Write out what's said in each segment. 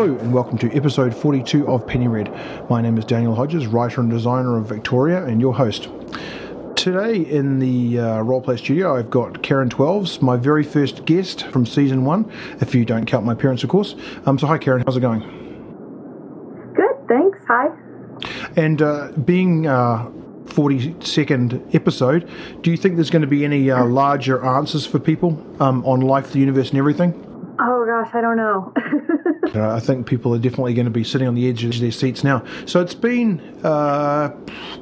Hello and welcome to episode 42 of Penny Red. My name is Daniel Hodges, writer and designer of Victoria, and your host. Today in the uh, roleplay studio, I've got Karen Twelves, my very first guest from season one, if you don't count my parents, of course. Um, so, hi, Karen, how's it going? Good, thanks. Hi. And uh, being uh, 42nd episode, do you think there's going to be any uh, larger answers for people um, on life, the universe, and everything? Oh gosh, I don't know. Uh, I think people are definitely going to be sitting on the edge of their seats now. So it's been, uh,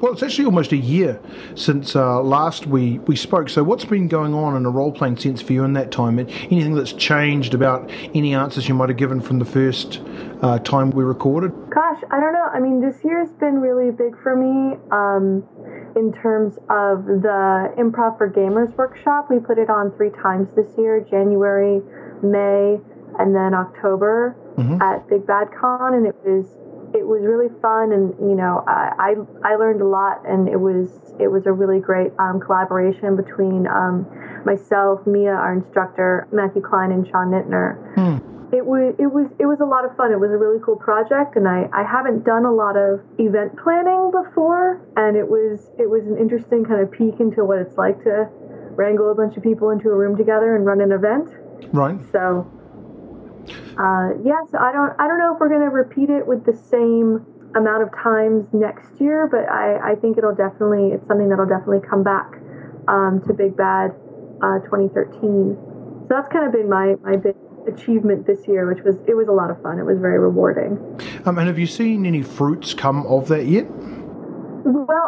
well, it's actually almost a year since uh, last we, we spoke. So what's been going on in a role playing sense for you in that time? And anything that's changed about any answers you might have given from the first uh, time we recorded? Gosh, I don't know. I mean, this year's been really big for me um, in terms of the Improv for Gamers workshop. We put it on three times this year January, May, and then October mm-hmm. at Big Bad Con, and it was it was really fun, and you know I I, I learned a lot, and it was it was a really great um, collaboration between um, myself, Mia, our instructor, Matthew Klein, and Sean Nittner. Mm. It was it was it was a lot of fun. It was a really cool project, and I, I haven't done a lot of event planning before, and it was it was an interesting kind of peek into what it's like to wrangle a bunch of people into a room together and run an event. Right. So uh, yeah, so I don't I don't know if we're going to repeat it with the same amount of times next year, but I, I think it'll definitely it's something that'll definitely come back um, to Big Bad uh, 2013. So that's kind of been my my big achievement this year, which was it was a lot of fun. It was very rewarding. Um, and have you seen any fruits come of that yet?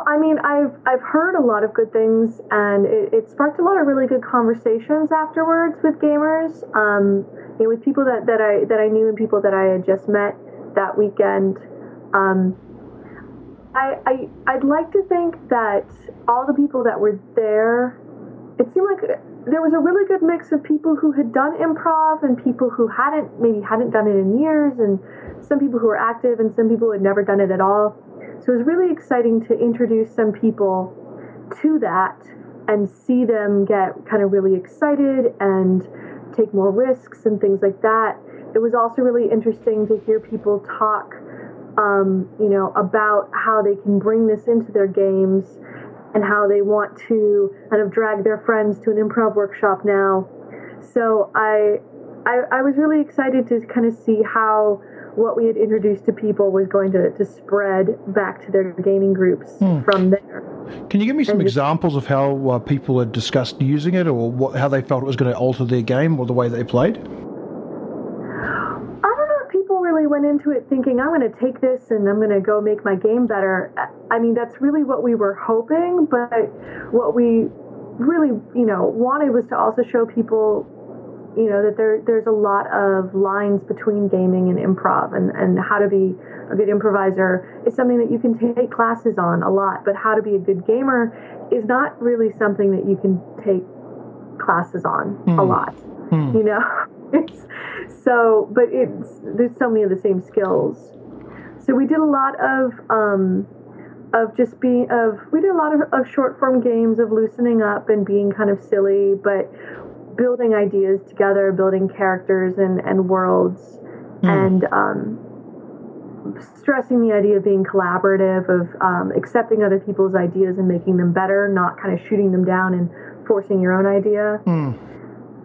I mean, I've I've heard a lot of good things, and it, it sparked a lot of really good conversations afterwards with gamers. Um, you know, with people that, that I that I knew and people that I had just met that weekend. Um, I, I I'd like to think that all the people that were there, it seemed like there was a really good mix of people who had done improv and people who hadn't maybe hadn't done it in years, and some people who were active and some people who had never done it at all. So it was really exciting to introduce some people to that and see them get kind of really excited and take more risks and things like that. It was also really interesting to hear people talk, um, you know, about how they can bring this into their games and how they want to kind of drag their friends to an improv workshop now. So I, I, I was really excited to kind of see how what we had introduced to people was going to, to spread back to their gaming groups hmm. from there. Can you give me some and examples of how uh, people had discussed using it or what, how they felt it was going to alter their game or the way they played? I don't know if people really went into it thinking, I'm going to take this and I'm going to go make my game better. I mean, that's really what we were hoping, but what we really, you know, wanted was to also show people you know that there there's a lot of lines between gaming and improv and and how to be a good improviser is something that you can take classes on a lot but how to be a good gamer is not really something that you can take classes on mm. a hmm. lot mm. you know so but it's there's so many of the same skills so we did a lot of um of just being of we did a lot of, of short form games of loosening up and being kind of silly but building ideas together, building characters and, and worlds, mm. and um, stressing the idea of being collaborative, of um, accepting other people's ideas and making them better, not kind of shooting them down and forcing your own idea. Mm.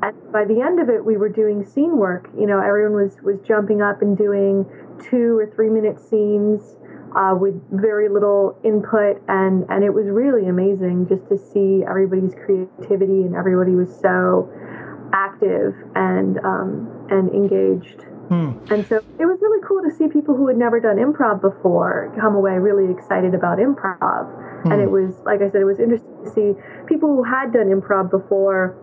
And by the end of it, we were doing scene work. You know, everyone was was jumping up and doing two or three minute scenes uh, with very little input, and and it was really amazing just to see everybody's creativity and everybody was so active and um, and engaged. Hmm. And so it was really cool to see people who had never done improv before come away really excited about improv. Hmm. And it was, like I said, it was interesting to see people who had done improv before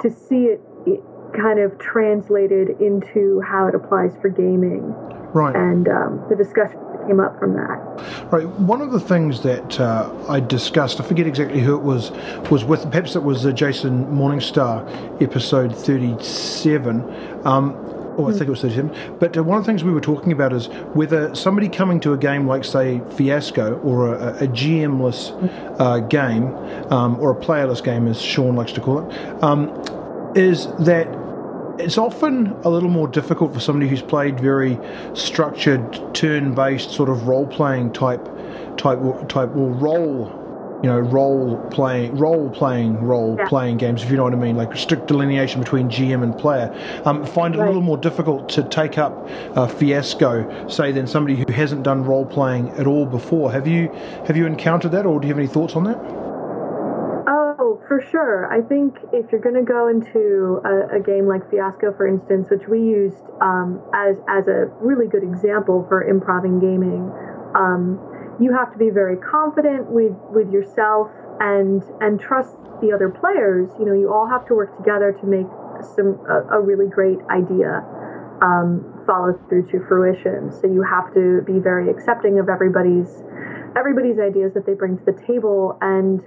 to see it, it kind of translated into how it applies for gaming. Right. And um, the discussion that came up from that. Right. One of the things that uh, I discussed, I forget exactly who it was, was with perhaps it was the Jason Morningstar episode thirty-seven. Um, or I think it was 37. But uh, one of the things we were talking about is whether somebody coming to a game like, say, Fiasco or a, a GM-less uh, game, um, or a playerless game, as Sean likes to call it, um, is that it's often a little more difficult for somebody who's played very structured, turn-based sort of role-playing type, type, type, or role you know, role playing, role playing, role yeah. playing games, if you know what I mean, like strict delineation between GM and player, um, find it right. a little more difficult to take up uh, Fiasco, say, than somebody who hasn't done role playing at all before. Have you have you encountered that, or do you have any thoughts on that? Oh, for sure. I think if you're going to go into a, a, game like Fiasco, for instance, which we used um, as as a really good example for improving gaming. Um, you have to be very confident with with yourself and and trust the other players. You know you all have to work together to make some a, a really great idea um, follow through to fruition. So you have to be very accepting of everybody's everybody's ideas that they bring to the table. And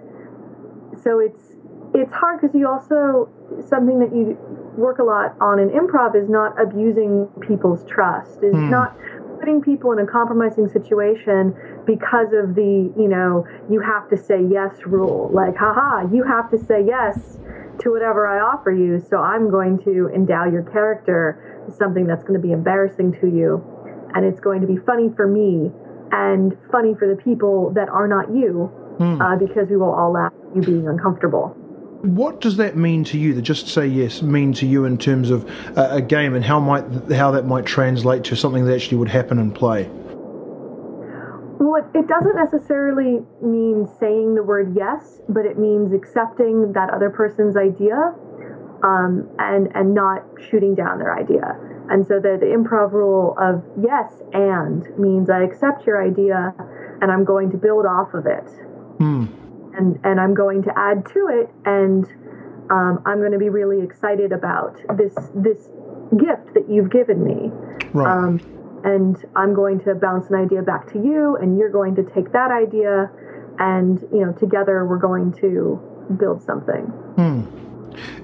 so it's it's hard because you also something that you work a lot on in improv is not abusing people's trust. Is mm. not putting people in a compromising situation because of the, you know, you have to say yes rule. Like, haha, you have to say yes to whatever I offer you. So I'm going to endow your character with something that's going to be embarrassing to you. And it's going to be funny for me and funny for the people that are not you mm. uh, because we will all laugh at you being uncomfortable. What does that mean to you? That just say yes mean to you in terms of a game, and how might how that might translate to something that actually would happen in play? Well, it, it doesn't necessarily mean saying the word yes, but it means accepting that other person's idea um, and and not shooting down their idea. And so the, the improv rule of yes and means I accept your idea and I'm going to build off of it. Hmm and and I'm going to add to it, and um, I'm going to be really excited about this this gift that you've given me. Right. Um, and I'm going to bounce an idea back to you, and you're going to take that idea, and you know, together we're going to build something. Hmm.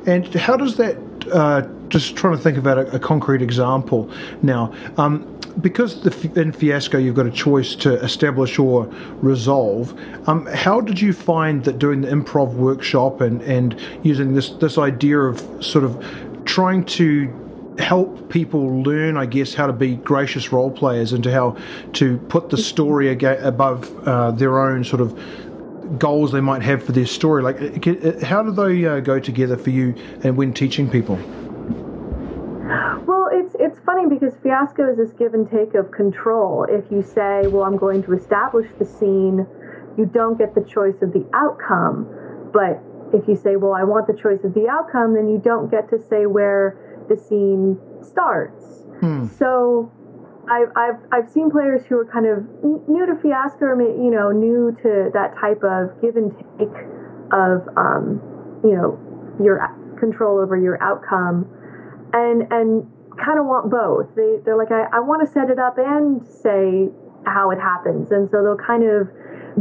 And how does that? Uh, just trying to think about a, a concrete example now. Um, because the, in Fiasco you've got a choice to establish or resolve, um, how did you find that doing the improv workshop and, and using this, this idea of sort of trying to help people learn, I guess, how to be gracious role players and to how to put the story above uh, their own sort of goals they might have for their story. Like, how do they uh, go together for you and when teaching people? Funny because fiasco is this give and take of control. If you say, "Well, I'm going to establish the scene," you don't get the choice of the outcome. But if you say, "Well, I want the choice of the outcome," then you don't get to say where the scene starts. Hmm. So. I've, I've, I've seen players who are kind of new to fiasco or you know new to that type of give and take of um, you know your control over your outcome and and kind of want both. They they're like I, I want to set it up and say how it happens, and so they'll kind of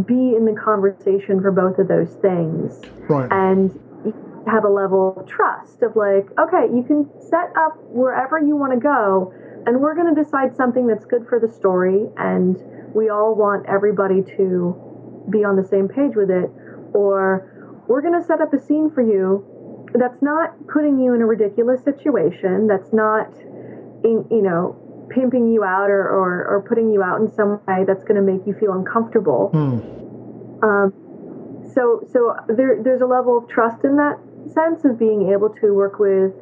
be in the conversation for both of those things. Right. And have a level of trust of like, okay, you can set up wherever you want to go, and we're going to decide something that's good for the story, and we all want everybody to be on the same page with it, or we're going to set up a scene for you that's not putting you in a ridiculous situation. That's not, in, you know, pimping you out or, or, or, putting you out in some way that's going to make you feel uncomfortable. Hmm. Um, so so there, there's a level of trust in that sense of being able to work with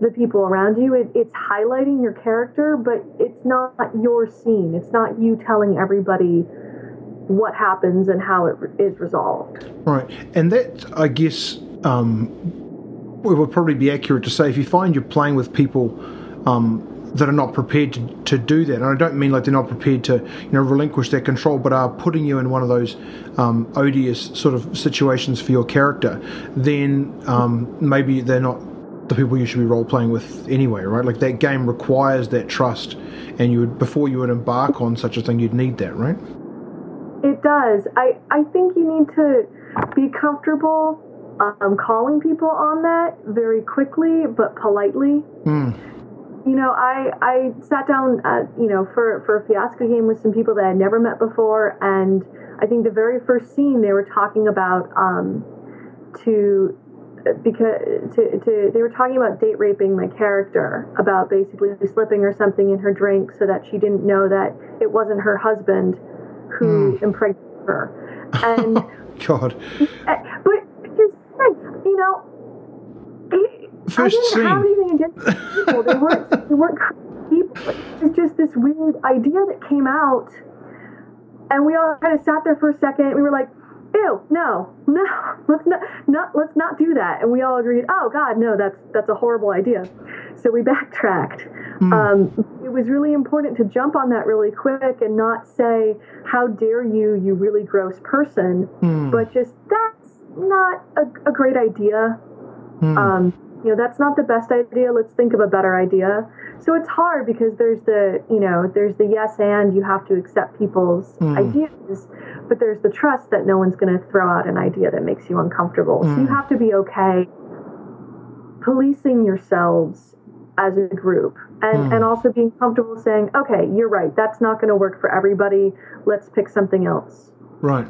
the people around you. It, it's highlighting your character, but it's not your scene. It's not you telling everybody what happens and how it is resolved. Right, and that I guess um, it would probably be accurate to say if you find you're playing with people um, that are not prepared to, to do that, and I don't mean like they're not prepared to you know relinquish their control, but are putting you in one of those um, odious sort of situations for your character, then um, maybe they're not the people you should be role playing with anyway, right? Like that game requires that trust, and you would before you would embark on such a thing, you'd need that, right? It does. I I think you need to be comfortable um, calling people on that very quickly but politely. Mm. You know, I I sat down, at, you know, for for a fiasco game with some people that I'd never met before, and I think the very first scene they were talking about um, to because to, to they were talking about date raping my character about basically slipping or something in her drink so that she didn't know that it wasn't her husband who mm. impregnated her and god eh, but here's the thing you know First I didn't scene. have anything against people they weren't they weren't people it's just this weird idea that came out and we all kind of sat there for a second we were like ew, no, no, let's not, not, let's not do that. And we all agreed, oh God, no, that's that's a horrible idea. So we backtracked. Mm. Um, it was really important to jump on that really quick and not say, how dare you, you really gross person, mm. but just that's not a, a great idea. Mm. Um, you know, that's not the best idea. Let's think of a better idea. So it's hard because there's the, you know, there's the yes and you have to accept people's mm. ideas, but there's the trust that no one's going to throw out an idea that makes you uncomfortable. Mm. So you hmm. have to be okay policing yourselves as a group and, mm. and also being comfortable saying, okay, you're right, that's not going to work for everybody. Let's pick something else. Right.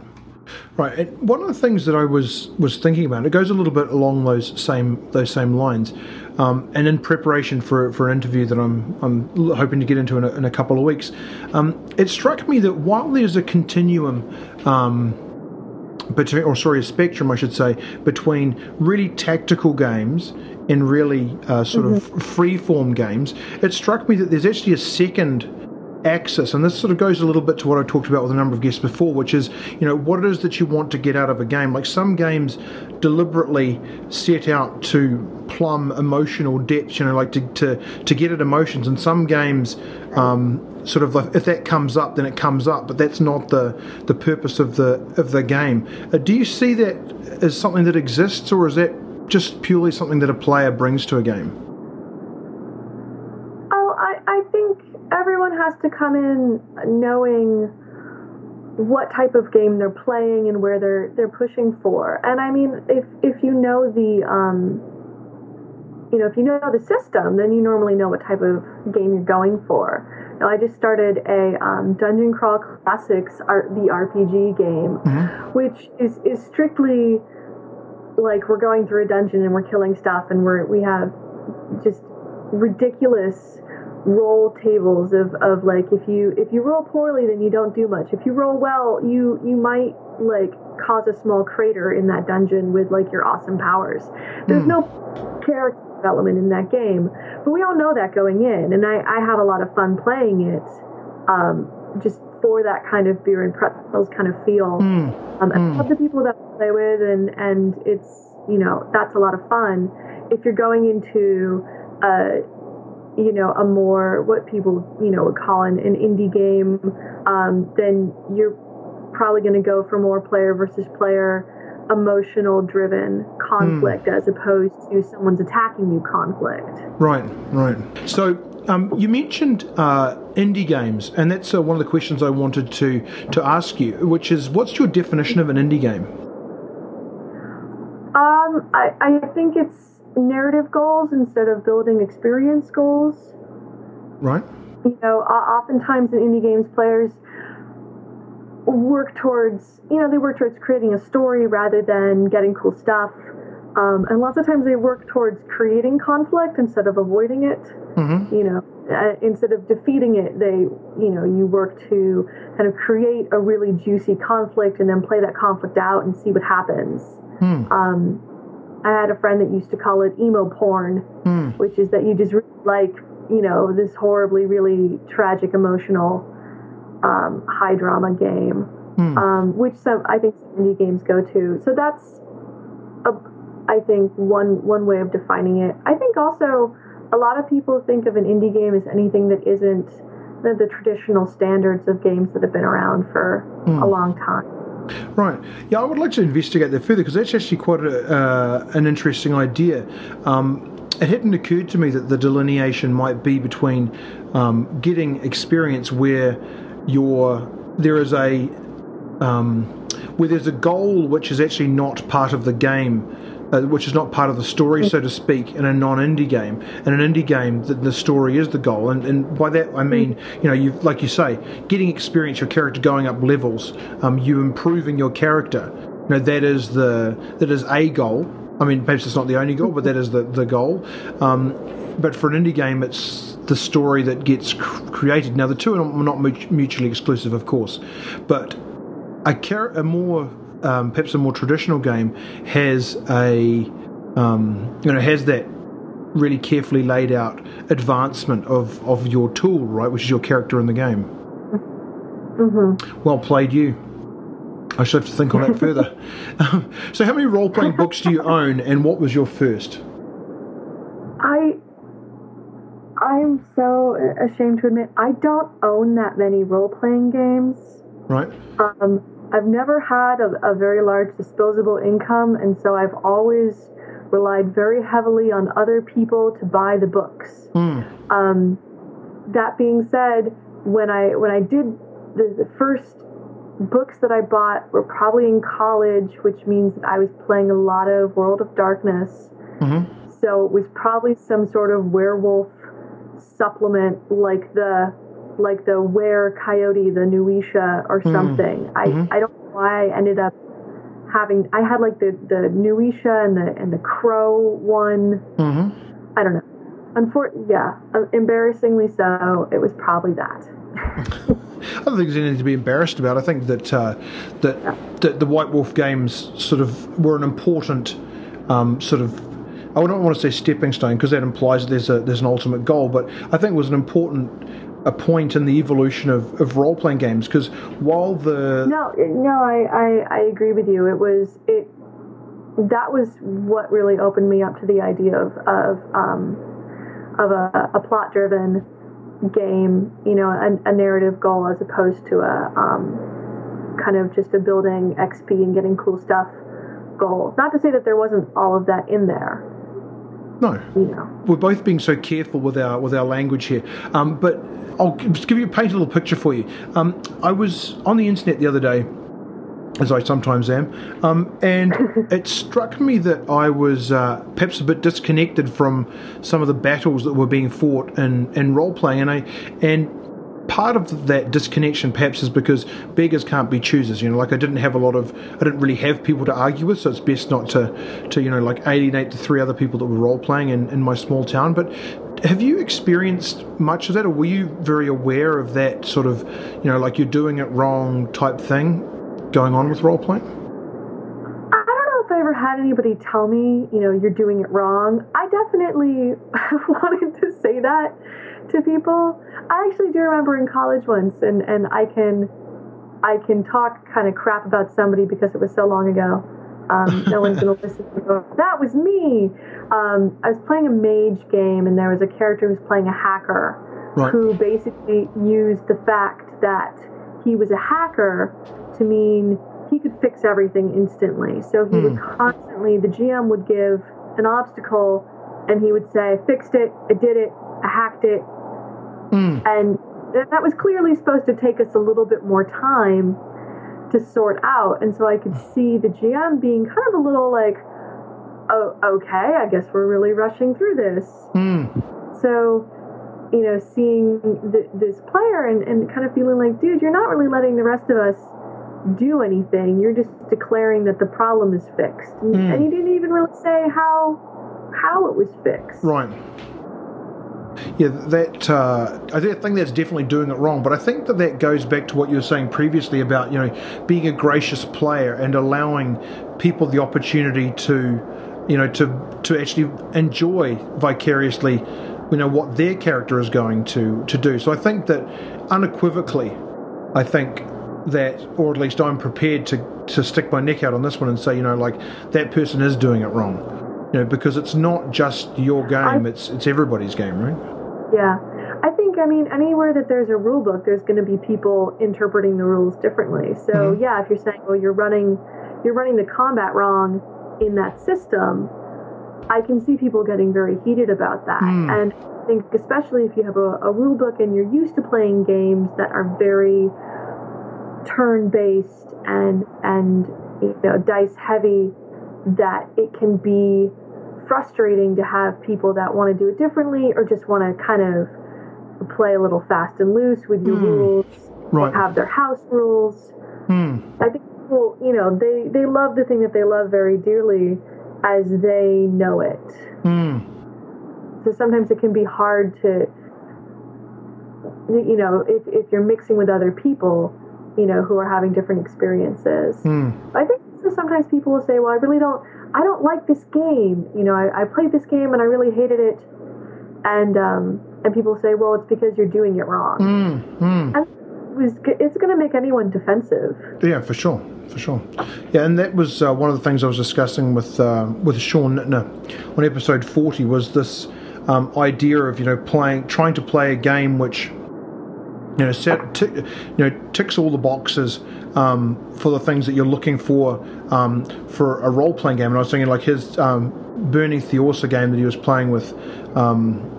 Right. And one of the things that I was was thinking about, it goes a little bit along those same those same lines. Um, and in preparation for for an interview that I'm I'm hoping to get into in a, in a couple of weeks, um, it struck me that while there's a continuum. Um, between, or sorry, a spectrum, I should say, between really tactical games and really uh, sort mm-hmm. of free form games, it struck me that there's actually a second axis, and this sort of goes a little bit to what I talked about with a number of guests before, which is, you know, what it is that you want to get out of a game. Like some games deliberately set out to plumb emotional depths, you know, like to, to, to get at emotions, and some games, um, sort of if that comes up, then it comes up, but that's not the the purpose of the of the game. Uh, do you see that as something that exists, or is that just purely something that a player brings to a game? Has to come in knowing what type of game they're playing and where they're they're pushing for. And I mean, if if you know the um, you know if you know the system, then you normally know what type of game you're going for. Now, I just started a um, Dungeon Crawl Classics, the RPG game, mm-hmm. which is is strictly like we're going through a dungeon and we're killing stuff and we're we have just ridiculous roll tables of, of like if you if you roll poorly then you don't do much if you roll well you you might like cause a small crater in that dungeon with like your awesome powers there's mm. no character development in that game but we all know that going in and i i have a lot of fun playing it um just for that kind of beer and pretzels kind of feel mm. um, i mm. love the people that I play with and and it's you know that's a lot of fun if you're going into uh you know, a more what people you know would call an, an indie game, um, then you're probably going to go for more player versus player, emotional driven conflict mm. as opposed to someone's attacking you conflict. Right, right. So um, you mentioned uh, indie games, and that's uh, one of the questions I wanted to to ask you, which is, what's your definition of an indie game? Um, I, I think it's narrative goals instead of building experience goals. Right. You know, oftentimes in indie games, players work towards, you know, they work towards creating a story rather than getting cool stuff. Um, and lots of times they work towards creating conflict instead of avoiding it. Mm-hmm. You know, uh, instead of defeating it, they, you know, you work to kind of create a really juicy conflict and then play that conflict out and see what happens. Mm. Um, I had a friend that used to call it emo porn, mm. which is that you just like, you know, this horribly, really tragic, emotional, um, high drama game, mm. um, which some I think some indie games go to. So that's, a, I think one one way of defining it. I think also a lot of people think of an indie game as anything that isn't the, the traditional standards of games that have been around for mm. a long time. Right. Yeah, I would like to investigate that further because that's actually quite a, uh, an interesting idea. Um, it hadn't occurred to me that the delineation might be between um, getting experience where you're there is a um, where there's a goal which is actually not part of the game uh, which is not part of the story, so to speak, in a non-indie game. In an indie game, the, the story is the goal, and, and by that I mean, you know, you like you say, getting experience, your character going up levels, um, you improving your character. You know, that is the that is a goal. I mean, perhaps it's not the only goal, but that is the the goal. Um, but for an indie game, it's the story that gets cr- created. Now, the two are not mutually exclusive, of course, but a, car- a more um, perhaps a more traditional game has a um, you know has that really carefully laid out advancement of, of your tool, right, which is your character in the game. Mm-hmm. Well played, you. I should have to think on that further. Um, so, how many role playing books do you own, and what was your first? I I'm so ashamed to admit I don't own that many role playing games. Right. Um, I've never had a, a very large disposable income, and so I've always relied very heavily on other people to buy the books. Mm. Um, that being said, when I when I did the, the first books that I bought were probably in college, which means that I was playing a lot of World of Darkness. Mm-hmm. So it was probably some sort of werewolf supplement, like the like the Were Coyote, the Nuwisha, or mm-hmm. something. Mm-hmm. I I don't know why I ended up having. I had like the the Nuwisha and the and the Crow one. Mm-hmm. I don't know. Unfor- yeah, uh, embarrassingly so. It was probably that. I don't think there's anything to be embarrassed about. I think that uh, that, yeah. that the White Wolf games sort of were an important um, sort of I don't want to say stepping stone because that implies there's a there's an ultimate goal, but I think it was an important a point in the evolution of, of role playing games? Because while the no no I, I, I agree with you. It was it that was what really opened me up to the idea of of um, of a, a plot driven game you know a, a, narrative goal as opposed to a um, kind of just a building XP and getting cool stuff goal. Not to say that there wasn't all of that in there no, you we're both being so careful with our with our language here. Um, but I'll just give you a paint a little picture for you. Um, I was on the internet the other day, as I sometimes am, um, and it struck me that I was uh, perhaps a bit disconnected from some of the battles that were being fought in, in role playing, and I and part of that disconnection perhaps is because beggars can't be choosers. You know, like I didn't have a lot of, I didn't really have people to argue with, so it's best not to, to you know, like alienate the three other people that were role playing in, in my small town. But have you experienced much of that, or were you very aware of that sort of, you know, like you're doing it wrong type thing going on with role playing? I don't know if I ever had anybody tell me, you know, you're doing it wrong. I definitely wanted to say that to people. I actually do remember in college once, and and I can I can talk kind of crap about somebody because it was so long ago. Um, no one's gonna listen. To go, that was me. Um, I was playing a mage game, and there was a character who was playing a hacker, right. who basically used the fact that he was a hacker to mean he could fix everything instantly. So he would hmm. constantly, the GM would give an obstacle, and he would say, "Fixed it. I did it. I hacked it. Mm. And that was clearly supposed to take us a little bit more time to sort out. And so I could see the GM being kind of a little like, oh, okay, I guess we're really rushing through this. Mm. So, you know, seeing the, this player and, and kind of feeling like, dude, you're not really letting the rest of us do anything. You're just declaring that the problem is fixed. And, mm. and you didn't even really say how how it was fixed. Right yeah, that uh, I think that's definitely doing it wrong. But I think that that goes back to what you were saying previously about you know being a gracious player and allowing people the opportunity to you know to to actually enjoy vicariously you know what their character is going to to do. So I think that unequivocally, I think that, or at least I'm prepared to to stick my neck out on this one and say you know like that person is doing it wrong you know, because it's not just your game; I, it's it's everybody's game, right? Yeah, I think I mean anywhere that there's a rule book, there's going to be people interpreting the rules differently. So mm-hmm. yeah, if you're saying, well, you're running, you're running the combat wrong in that system, I can see people getting very heated about that. Mm. And I think especially if you have a, a rule book and you're used to playing games that are very turn based and and you know dice heavy that it can be frustrating to have people that want to do it differently or just want to kind of play a little fast and loose with your mm. rules right. have their house rules mm. i think people you know they they love the thing that they love very dearly as they know it. Mm. So sometimes it can be hard to, you know, if, if you're mixing with other people, you know, who are having different experiences. Mm. I think so sometimes people will say, well, I really don't, I don't like this game. You know, I, I played this game and I really hated it. And, um, and people say, well, it's because you're doing it wrong. Mm. Mm. It's going to make anyone defensive. Yeah, for sure, for sure. Yeah, and that was uh, one of the things I was discussing with uh, with Sean Nittner on episode forty was this um, idea of you know playing, trying to play a game which you know set, t- you know ticks all the boxes um, for the things that you're looking for um, for a role playing game. And I was thinking like his um, Burning Theosa game that he was playing with um,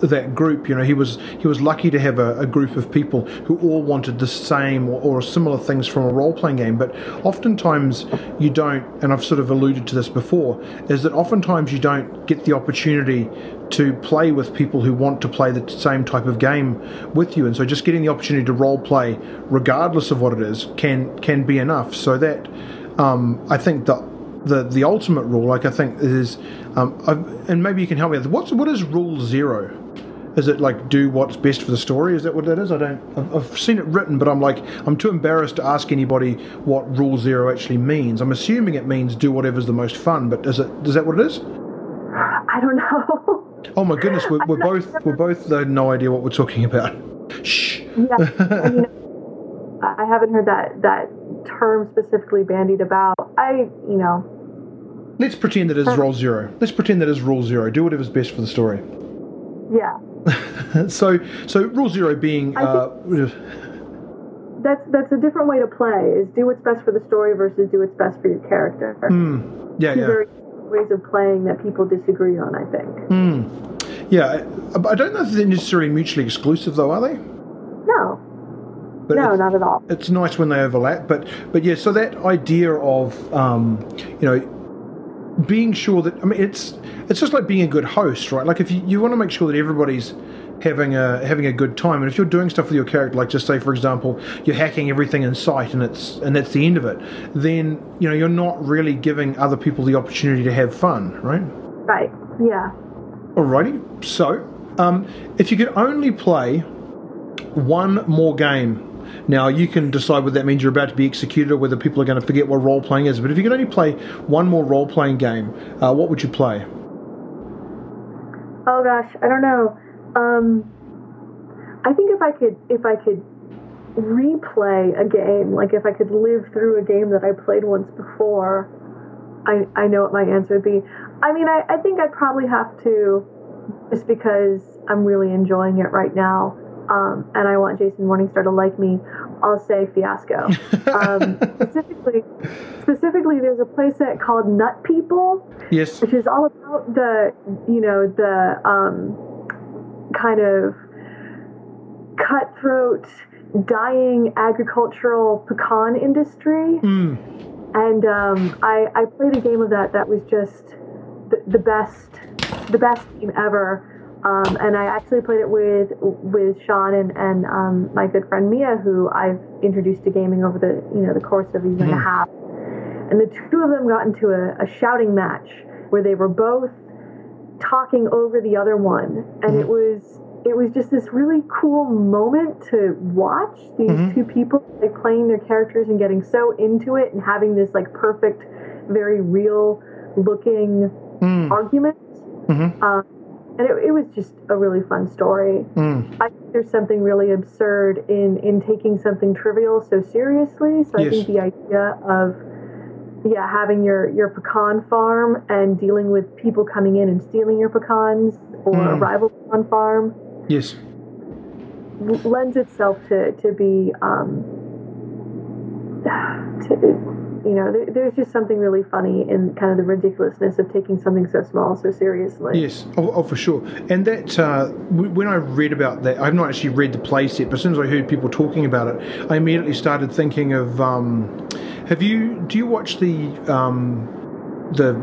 that group. You know, he was he was lucky to have a, a group of people who all wanted the same or, or similar things from a role playing game. But oftentimes you don't, and I've sort of alluded to this before, is that oftentimes you don't get the opportunity to play with people who want to play the same type of game with you. And so just getting the opportunity to role play, regardless of what it is, can can be enough. So that um, I think that the the ultimate rule, like I think, is, um, and maybe you can help me. What's what is rule zero? Is it like do what's best for the story? Is that what that is? I don't. I've, I've seen it written, but I'm like I'm too embarrassed to ask anybody what rule zero actually means. I'm assuming it means do whatever's the most fun, but is it? Is that what it is? I don't know. Oh my goodness, we're, we're both we're both uh, no idea what we're talking about. Shh. Yeah, I, mean, I haven't heard that that term specifically bandied about. I, you know. Let's pretend that it's rule zero. Let's pretend that it's rule zero. Do whatever's best for the story. Yeah. so, so rule zero being. Uh, that's that's a different way to play. Is do what's best for the story versus do what's best for your character. Mm, yeah, Two yeah. Very ways of playing that people disagree on. I think. Mm, yeah, I, don't know if they're necessarily mutually exclusive, though, are they? No. But no, not at all. It's nice when they overlap, but but yeah. So that idea of um, you know being sure that I mean it's it's just like being a good host, right? Like if you, you want to make sure that everybody's having a having a good time, and if you're doing stuff with your character, like just say for example, you're hacking everything in sight, and it's and that's the end of it, then you know you're not really giving other people the opportunity to have fun, right? Right. Yeah. Alrighty. So, um, if you could only play one more game now, you can decide whether that means you're about to be executed or whether people are going to forget what role playing is. But if you could only play one more role playing game, uh, what would you play? Oh gosh, I don't know. Um, I think if I could, if I could replay a game, like if I could live through a game that I played once before, I I know what my answer would be. I mean, I, I think I'd probably have to, just because I'm really enjoying it right now um, and I want Jason Morningstar to like me, I'll say Fiasco. Um, specifically, specifically, there's a playset called Nut People. Yes. Which is all about the, you know, the um, kind of cutthroat, dying agricultural pecan industry. Mm. And um, I, I played a game of that that was just the, the best, the best game ever. Um, and I actually played it with with Sean and, and um, my good friend Mia, who I've introduced to gaming over the you know the course of a year mm. and a half. And the two of them got into a, a, shouting match where they were both talking over the other one, and mm-hmm. it was it was just this really cool moment to watch these mm-hmm. two people like playing their characters and getting so into it and having this like perfect, very real looking mm. argument. Mm-hmm. Um, and it, it, was just a really fun story. Mm. I think there's something really absurd in in taking something trivial so seriously. So yes. I think the idea of yeah having your your pecan farm and dealing with people coming in and stealing your pecans or mm. a rival pecan farm yes lends itself to to be um, to, you know, there, there's just something really funny in kind of the ridiculousness of taking something so small so seriously. Yes, oh, oh for sure. And that uh, w- when I read about that, I've not actually read the play set, but as soon as I heard people talking about it, I immediately started thinking of. Um, have you? Do you watch the um, the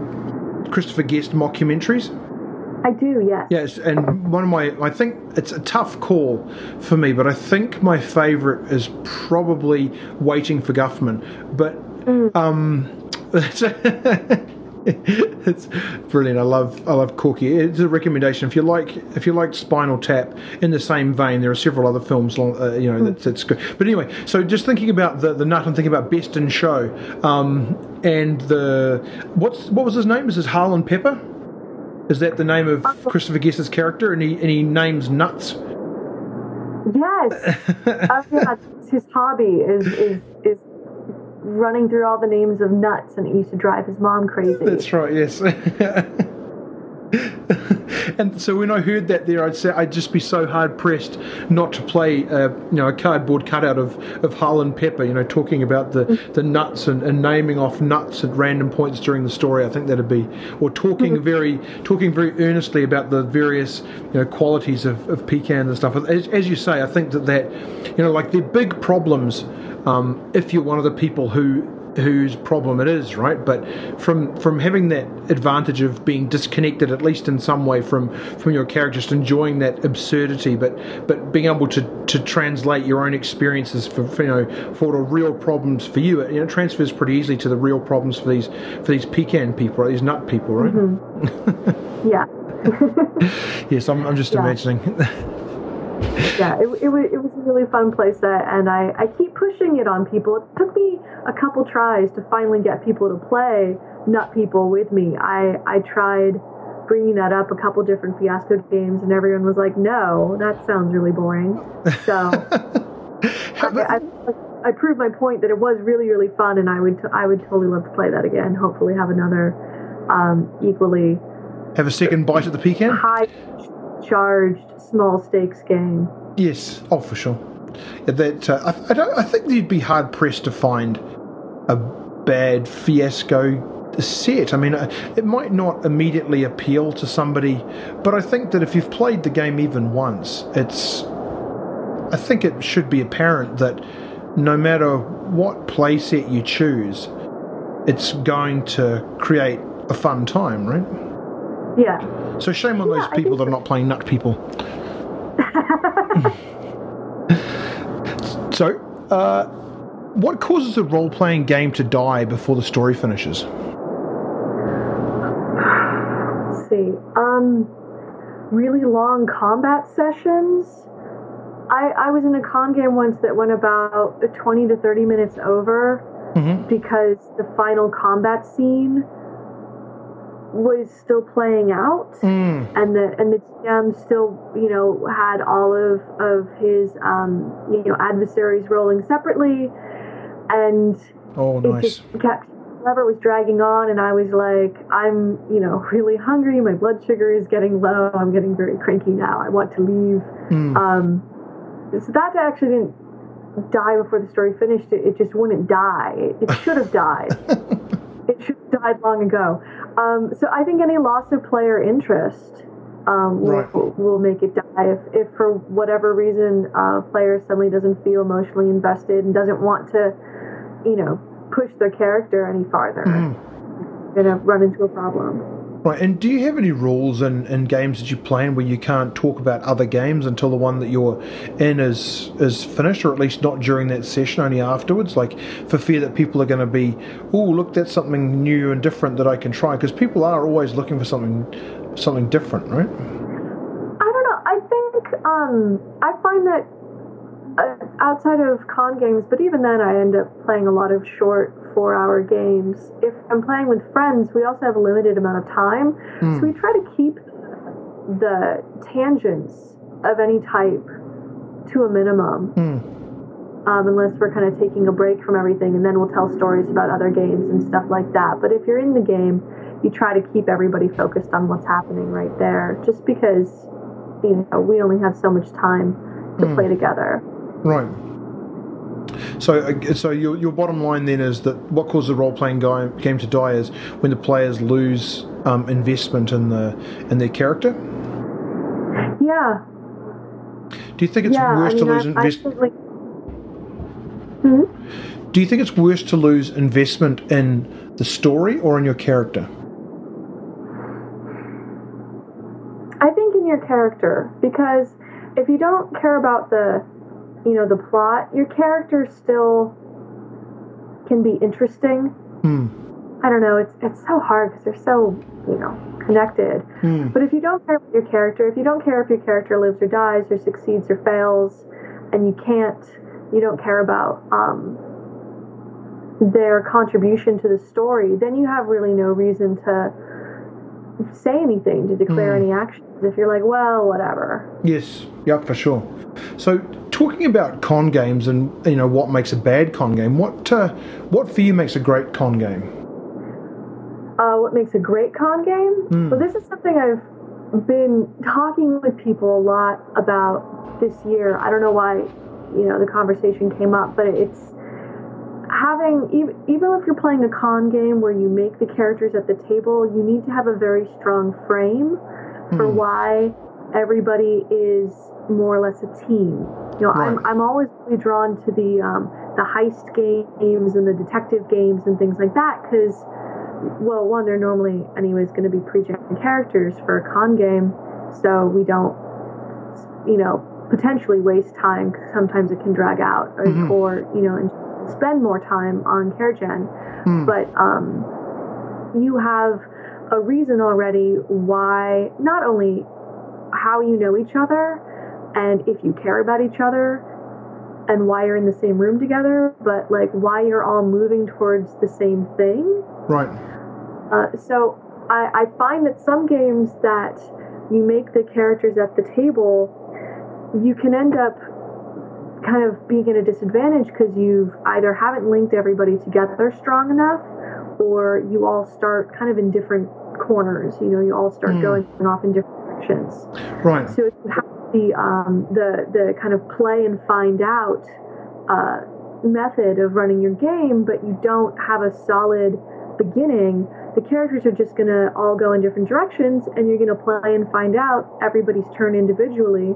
Christopher Guest mockumentaries? I do, yes. Yes, and one of my, I think it's a tough call for me, but I think my favourite is probably Waiting for Guffman. But. Um, it's brilliant. I love I love Corky. It's a recommendation if you like if you like Spinal Tap. In the same vein, there are several other films. Uh, you know that's, that's good. But anyway, so just thinking about the the nut and thinking about Best in Show, um, and the what's what was his name? Is his Harlan Pepper? Is that the name of Christopher Guest's character? And he and he names nuts. Yes. uh, yeah, his hobby is is is running through all the names of nuts, and it used to drive his mom crazy. That's right. Yes. and so when I heard that there, I'd say I'd just be so hard pressed not to play, uh, you know, a cardboard cutout of of Harlan Pepper, you know, talking about the, the nuts and, and naming off nuts at random points during the story. I think that'd be, or talking mm-hmm. very talking very earnestly about the various you know qualities of, of pecans and stuff. As, as you say, I think that that you know, like the big problems. Um, if you're one of the people who whose problem it is, right? But from from having that advantage of being disconnected, at least in some way, from from your character, just enjoying that absurdity, but but being able to, to translate your own experiences for, for you know for the real problems for you, it, you know, transfers pretty easily to the real problems for these for these pecan people, these nut people, right? Mm-hmm. yeah. yes, I'm, I'm just yeah. imagining. yeah, it, it, was, it was a really fun playset, and I, I keep pushing it on people. It took me a couple tries to finally get people to play Nut People with me. I, I tried bringing that up a couple different Fiasco games, and everyone was like, no, that sounds really boring. So I, I, I, proved my point that it was really, really fun, and I would, t- I would totally love to play that again. Hopefully, have another um, equally. Have a second bite at the pecan? High charged small stakes game. Yes, oh for sure. Yeah, that uh, I, I, don't. I think you'd be hard pressed to find a bad fiasco set. I mean, uh, it might not immediately appeal to somebody, but I think that if you've played the game even once, it's. I think it should be apparent that no matter what playset you choose, it's going to create a fun time, right? Yeah. So shame on yeah, those people that are not playing Nut People. so, uh, what causes a role playing game to die before the story finishes? Let's see. Um, really long combat sessions. I, I was in a con game once that went about 20 to 30 minutes over mm-hmm. because the final combat scene was still playing out, mm. and the and the GM still you know had all of of his um, you know adversaries rolling separately, and oh nice. it just kept forever was dragging on, and I was like, I'm you know really hungry. My blood sugar is getting low. I'm getting very cranky now. I want to leave. Mm. Um, so that actually didn't die before the story finished. It, it just wouldn't die. It, it should have died. it should have died long ago. Um, so I think any loss of player interest um, will, right. will make it die. If, if for whatever reason a uh, player suddenly doesn't feel emotionally invested and doesn't want to, you know, push their character any farther, mm-hmm. going to run into a problem. Right, and do you have any rules in, in games that you play in where you can't talk about other games until the one that you're in is is finished, or at least not during that session, only afterwards? Like for fear that people are going to be, oh, look, that's something new and different that I can try, because people are always looking for something something different, right? I don't know. I think um, I find that uh, outside of con games, but even then, I end up playing a lot of short four hour games. If I'm playing with friends, we also have a limited amount of time. Mm. So we try to keep the tangents of any type to a minimum. Mm. Um, unless we're kind of taking a break from everything, and then we'll tell stories about other games and stuff like that. But if you're in the game, you try to keep everybody focused on what's happening right there, just because you know we only have so much time to mm. play together. Right. So, uh, so your, your bottom line then is that what causes a role playing game to die is when the players lose um, investment in the in their character. Yeah. Do you think it's yeah, worse I mean, to lose investment? Like... Hmm? Do you think it's worse to lose investment in the story or in your character? I think in your character because if you don't care about the you know, the plot, your character still can be interesting. Hmm. I don't know. It's it's so hard because they're so you know connected. Mm. But if you don't care about your character, if you don't care if your character lives or dies, or succeeds or fails, and you can't, you don't care about um, their contribution to the story, then you have really no reason to say anything to declare Mm. any actions. If you're like, well, whatever. Yes, yep, for sure. So, talking about con games and you know what makes a bad con game, what uh, what for you makes a great con game? Uh, what makes a great con game? Mm. Well, this is something I've been talking with people a lot about this year. I don't know why, you know, the conversation came up, but it's having even even if you're playing a con game where you make the characters at the table, you need to have a very strong frame for Hmm. why everybody is more or less a team. You know, I'm I'm always really drawn to the um, the heist games and the detective games and things like that because well, one, they're normally, anyways, going to be pre-gen characters for a con game, so we don't, you know, potentially waste time. 'cause sometimes it can drag out, or, Mhm. or you know, and spend more time on chargen. Hmm. But um, you have a reason already why not only how you know each other and if you care about each other and why you're in the same room together, but like why you're all moving towards the same thing. Right. Uh, so I, I find that some games that you make the characters at the table, you can end up kind of being at a disadvantage because you've either haven't linked everybody together strong enough or you all start kind of in different corners. You know, you all start Hmm. going off in different directions. Right. So if you have the um, the the kind of play and find out uh, method of running your game, but you don't have a solid beginning, the characters are just gonna all go in different directions, and you're gonna play and find out everybody's turn individually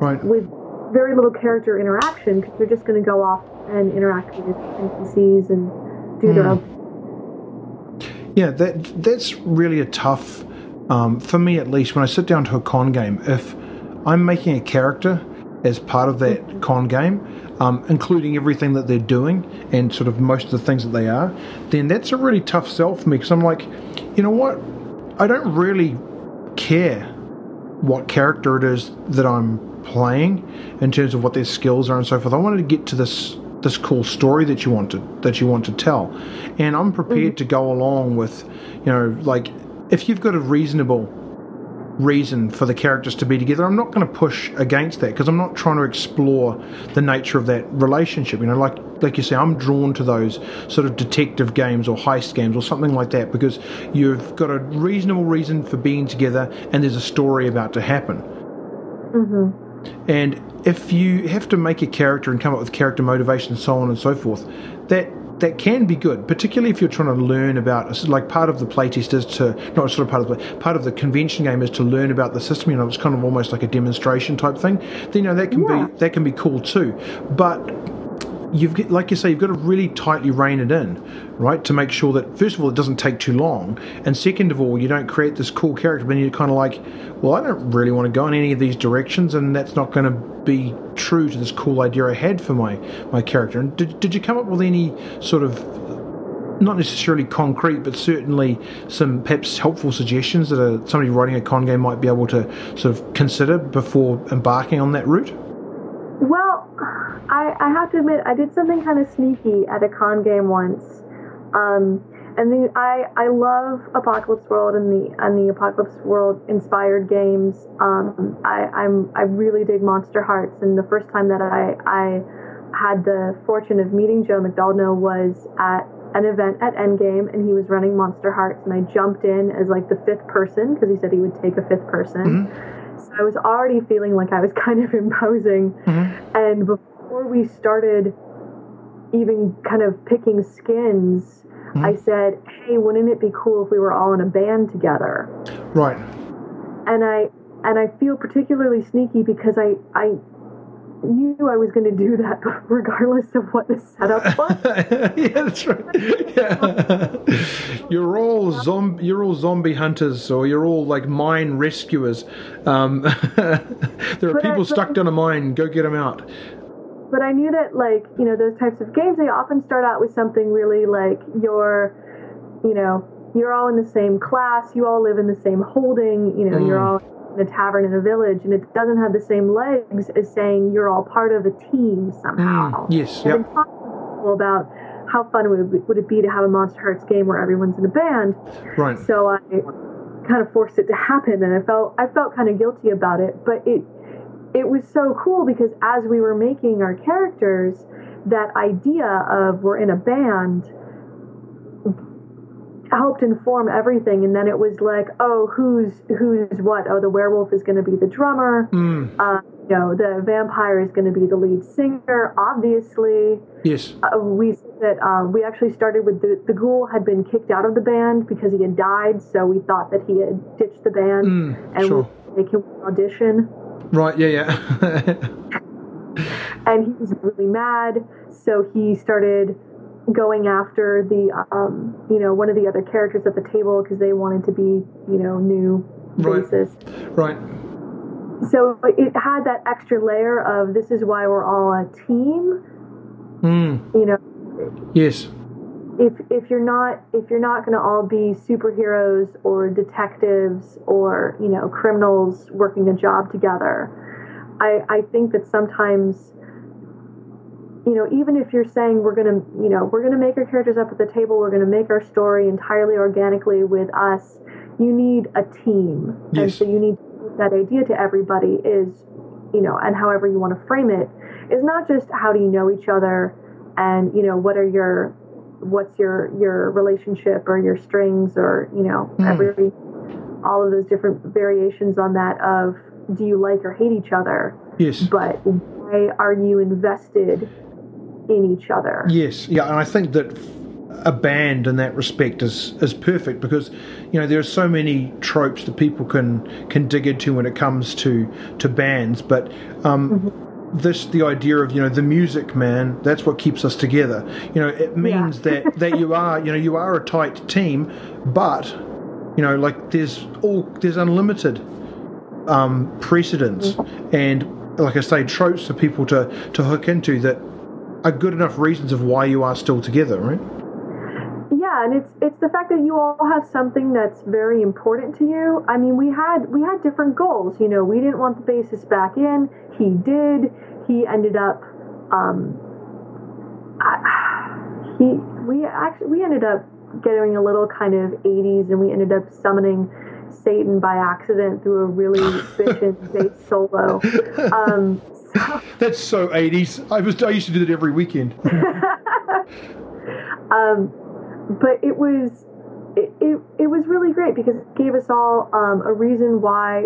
Right. with very little character interaction because they're just gonna go off and interact with NPCs and do their Hmm. own. Yeah, that that's really a tough um, for me at least. When I sit down to a con game, if I'm making a character as part of that con game, um, including everything that they're doing and sort of most of the things that they are, then that's a really tough sell for me because I'm like, you know what, I don't really care what character it is that I'm playing in terms of what their skills are and so forth. I wanted to get to this this cool story that you want to that you want to tell, and I'm prepared to go along with, you know, like if you've got a reasonable reason for the characters to be together, I'm not going to push against that because I'm not trying to explore the nature of that relationship. You know, like like you say, I'm drawn to those sort of detective games or heist games or something like that because you've got a reasonable reason for being together and there's a story about to happen. hmm And if you have to make a character and come up with character motivation, and so on and so forth, that that can be good, particularly if you're trying to learn about. Like part of the playtest is to not sort of part of the play, part of the convention game is to learn about the system. You know, it's kind of almost like a demonstration type thing. Then you know that can Yeah. be that can be cool too, but you've like you say, you've got to really tightly rein it in, right? To make sure that first of all it doesn't take too long, and second of all you don't create this cool character. But you're kind of like, well, I don't really want to go in any of these directions, and that's not going to be true to this cool idea I had for my my character. And did did you come up with any sort of not necessarily concrete, but certainly some perhaps helpful suggestions that a, somebody writing a con game might be able to sort of consider before embarking on that route? I, I have to admit, I did something kind of sneaky at a con game once. Um, and the, I, I love Apocalypse World and the and the Apocalypse World inspired games. Um, I, I'm I really dig Monster Hearts, and the first time that I I had the fortune of meeting Joe Mcdaldno was at an event at Endgame, and he was running Monster Hearts, and I jumped in as like the fifth person because he said he would take a fifth person. So I was already feeling like I was kind of imposing. Mm-hmm. And before we started even kind of picking skins, I said, "Hey, wouldn't it be cool if we were all in a band together?" Right. And I and I feel particularly sneaky because I I knew I was going to do that regardless of what the setup was. yeah, that's right. Yeah. you're all zombie. You're all zombie hunters, or you're all like mine rescuers. Um, there are But people but- stuck down a mine. Go get them out. but I knew that like you know those types of games they often start out with something really like you're you know, you're all in the same class, you all live in the same holding, you know, mm. you're all a tavern in a village, and it doesn't have the same legs as saying you're all part of a team somehow. Mm. Yes, yep. about how fun would it, would it be to have a Monster Hearts game where everyone's in a band. Right. So I kind of forced it to happen, and I felt I felt kind of guilty about it, but it it was so cool because as we were making our characters, that idea of we're in a band helped inform everything and then it was like oh who's who's what? Oh the werewolf is going to be the drummer. Mm. uh, you know the vampire is going to be the lead singer obviously. Yes. Uh, we that um, we actually started with the, the ghoul had been kicked out of the band because he had died so we thought that he had ditched the band mm, and sure. we make him audition. Right yeah yeah. And he was really mad so he started going after the um, you know one of the other characters at the table because they wanted to be you know new right. Right. So it had that extra layer of this is why we're all a team. Mm. You know. Yes. If if you're not if you're not going to all be superheroes or detectives or you know criminals working a job together, I I think that sometimes you know, even if you're saying we're going to, you know, we're going to make our characters up at the table, we're going to make our story entirely organically with us, you need a team. Yes. And so you need that idea to everybody is, you know, and however you want to frame it, is not just how do you know each other and, you know, what are your, what's your, your relationship or your strings or, you know, mm. every, all of those different variations on that of do you like or hate each other? Yes. But why are you invested in each other. Yes, yeah, and I think that a band in that respect is is perfect because you know there are so many tropes that people can can dig into when it comes to to bands, but. Um, mm-hmm this the idea of you know the music man that's what keeps us together you know it means yeah. that that you are you know you are a tight team but you know like there's all there's unlimited um precedents mm-hmm. and like i say tropes for people to to hook into that are good enough reasons of why you are still together, right? Yeah, and it's it's the fact that you all have something that's very important to you. I mean, we had we had different goals. You know, we didn't want the bassist back in. He did. He ended up. Um, I, he we actually we ended up getting a little kind of 80s, and we ended up summoning Satan by accident through a really efficient bass solo. Um, That's so 80s. I was I used to do that every weekend. um, but it was it, it, it was really great because it gave us all um, a reason why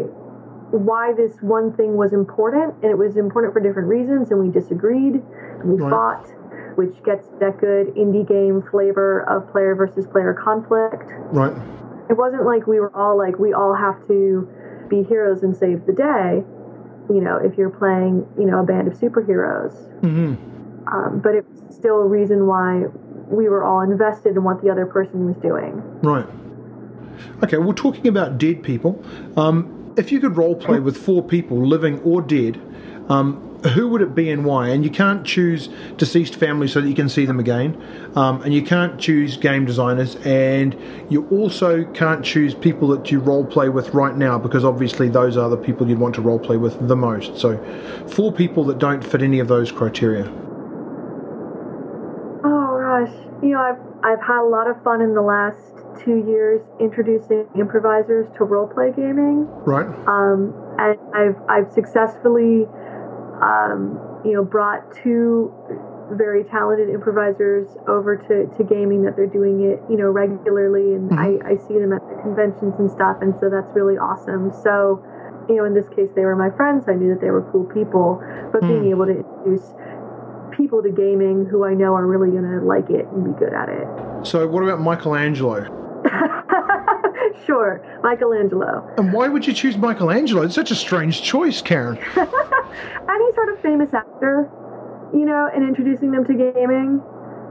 why this one thing was important and it was important for different reasons and we disagreed and we right. fought which gets that good indie game flavor of player versus player conflict right it wasn't like we were all like we all have to be heroes and save the day you know, if you're playing, you know, a band of superheroes. Mm-hmm. Um, but it's still a reason why we were all invested in what the other person was doing. Right. Okay, well, talking about dead people, um, if you could role play with four people, living or dead, um, who would it be and why? And you can't choose deceased families so that you can see them again, um, and you can't choose game designers, and you also can't choose people that you role play with right now because obviously those are the people you'd want to role play with the most. So, four people that don't fit any of those criteria. Oh gosh, you know I've I've had a lot of fun in the last two years introducing improvisers to role play gaming. Right. Um, and I've I've successfully um, you know, brought two very talented improvisers over to, to gaming that they're doing it, you know, regularly. And mm-hmm. I, I see them at the conventions and stuff. And so that's really awesome. So, you know, in this case, they were my friends. I knew that they were cool people. But mm. being able to introduce people to gaming who I know are really going to like it and be good at it. So, what about Michelangelo? sure, Michelangelo. And why would you choose Michelangelo? It's such a strange choice, Karen. Any sort of famous actor, you know, and introducing them to gaming.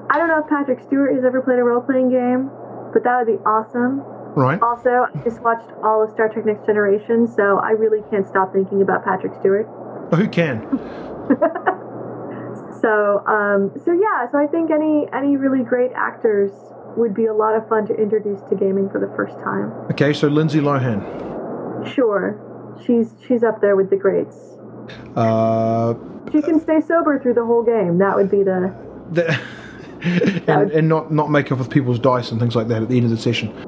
I don't know if Patrick Stewart has ever played a role playing game, but that would be awesome. Right. Also, I just watched all of Star Trek Next Generation, so I really can't stop thinking about Patrick Stewart. Who can? so, um, so yeah, so I think any any really great actors would be a lot of fun to introduce to gaming for the first time. Okay, so Lindsay Lohan. Sure, she's she's up there with the greats. Uh, She can stay sober through the whole game. That would be the the, and, and not not make up with people's dice and things like that at the end of the session.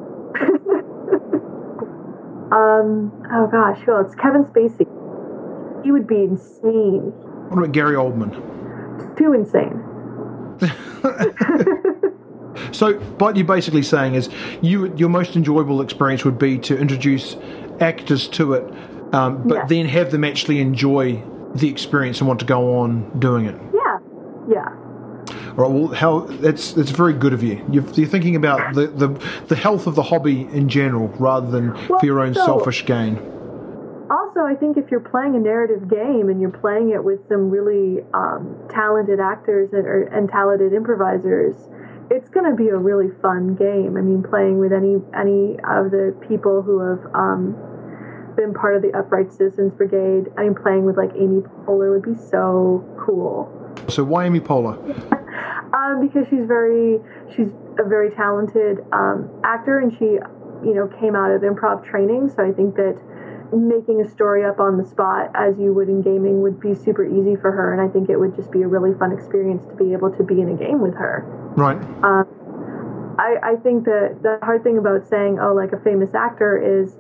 um. Oh gosh, well, it's Kevin Spacey. He would be insane. What about Gary Oldman? Too insane. So, what you're basically saying is, you your most enjoyable experience would be to introduce actors to it, um, but then have them actually enjoy the experience and want to go on doing it. Yeah. Yeah. All right. Well, how that's that's very good of you. You're, you're thinking about the, the the health of the hobby in general rather than Well, for your own so- selfish gain. Also, I think if you're playing a narrative game and you're playing it with some really um, talented actors and, or, and talented improvisers, it's going to be a really fun game. I mean, playing with any any of the people who have um, been part of the Upright Citizens Brigade. I mean, playing with like Amy Poehler would be so cool. So, why Amy Poehler? Um, because she's very, she's a very talented um, actor, and she, you know, came out of improv training. So I think that making a story up on the spot, as you would in gaming, would be super easy for her. And I think it would just be a really fun experience to be able to be in a game with her. Right. I, I think that the hard thing about saying, oh, like a famous actor is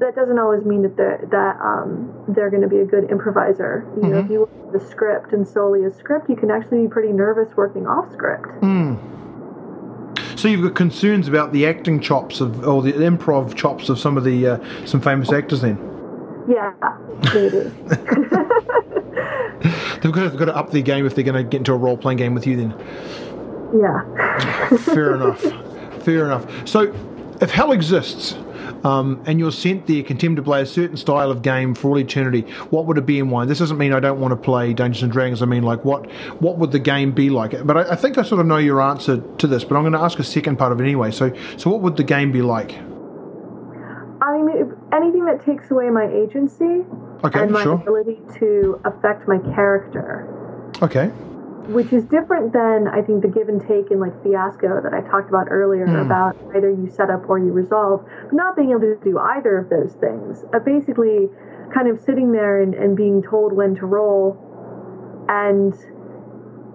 that doesn't always mean that they're, that um, they're going to be a good improviser. You know, if you look at the script and solely a script, you can actually be pretty nervous working off script. So you've got concerns about the acting chops of, or the improv chops of some of the uh, some famous actors. Then Yeah, maybe. they've got to, have got to up their game if they're going to get into a role playing game with you. Then yeah. fair enough. Fair enough. So, if hell exists, um, and you're sent there condemned to play a certain style of game for all eternity, what would it be and why? This doesn't mean I don't want to play Dungeons and Dragons. I mean, like, what what would the game be like? But I, I think I sort of know your answer to this. But I'm going to ask a second part of it anyway. So, so what would the game be like? I mean, anything that takes away my agency Okay, and my sure. ability to affect my character, Okay. Which is different than I think the give and take in like Fiasco that I talked about earlier about either you set up or you resolve, but not being able to do either of those things. Uh, basically, kind of sitting there and, and being told when to roll, and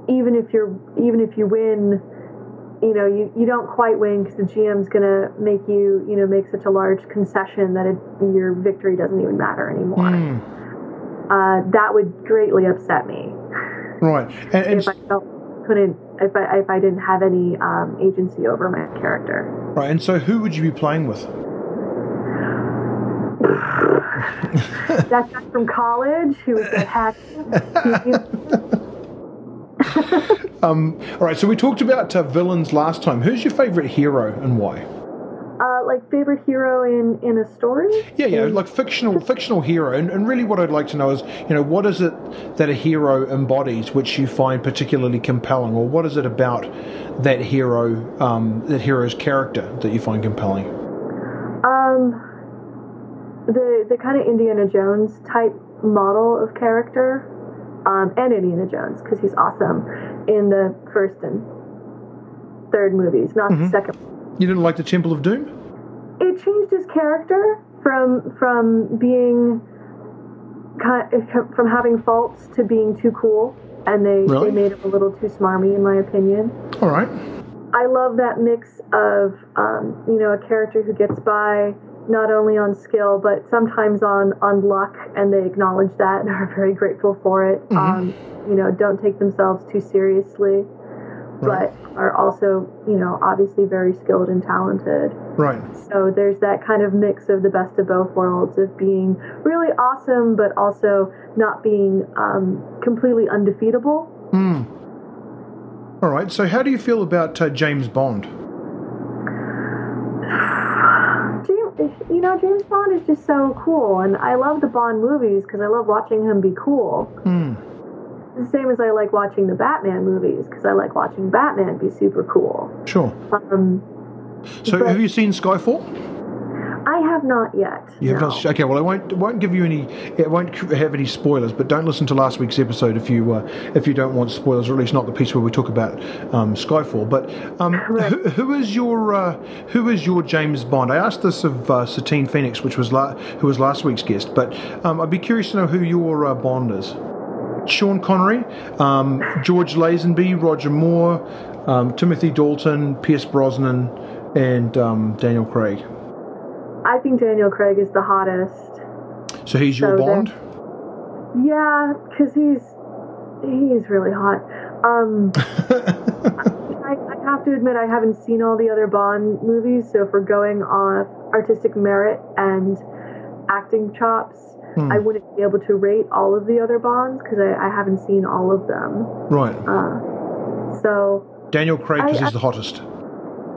even if you're even if you win, you know you, you don't quite win because the GM's gonna make you you know make such a large concession that it, your victory doesn't even matter anymore. Uh, that would greatly upset me Right. And, and if I felt couldn't if I if I didn't have any um, agency over my character. right. And so, who would you be playing with? That guy from college who was a hack. Um, all right. So we talked about uh, villains last time. Who's your favorite hero and why? Uh, like favorite hero in in a story. Yeah, yeah, like fictional fictional hero, and, and really what I'd like to know is, you know, what is it that a hero embodies which you find particularly compelling, or what is it about that hero, um, that hero's character that you find compelling? Um, the the kind of Indiana Jones type model of character, um, and Indiana Jones because he's awesome in the first and third movies, not the second. You didn't like the Temple of Doom? it changed his character from from being from having faults to being too cool, and they Really? they made him a little too smarmy, in my opinion. All right. I love that mix of um, you know a character who gets by not only on skill but sometimes on on luck, and they acknowledge that and are very grateful for it. Um, you know, don't take themselves too seriously, Right. but are also you know obviously very skilled and talented. Right. So there's that kind of mix of the best of both worlds of being really awesome, but also not being um, completely undefeatable. All right. So how do you feel about uh, James Bond? James, you know, James Bond is just so cool, and I love the Bond movies because I love watching him be cool. The same as I like watching the Batman movies because I like watching Batman be super cool. Sure. Um, So have you seen Skyfall? I have not yet. You have no. not. Okay, well, I won't won't give you any. It won't have any spoilers. But don't listen to last week's episode if you uh, if you don't want spoilers, or at least not the piece where we talk about um, Skyfall. But um, Right. who, who is your uh, who is your James Bond? I asked this of uh, Satine Phoenix, which was la- who was last week's guest. But um, I'd be curious to know who your uh, Bond is. Sean Connery, um, George Lazenby, Roger Moore, um, Timothy Dalton, Pierce Brosnan, and um, Daniel Craig. I think Daniel Craig is the hottest. So he's your So Bond. Yeah, because he's he's really hot. Um, I, I have to admit I haven't seen all the other Bond movies, so if we're going off artistic merit and acting chops, Hmm. I wouldn't be able to rate all of the other Bonds because I, I haven't seen all of them. Right. Uh, so Daniel Craig I- is the hottest.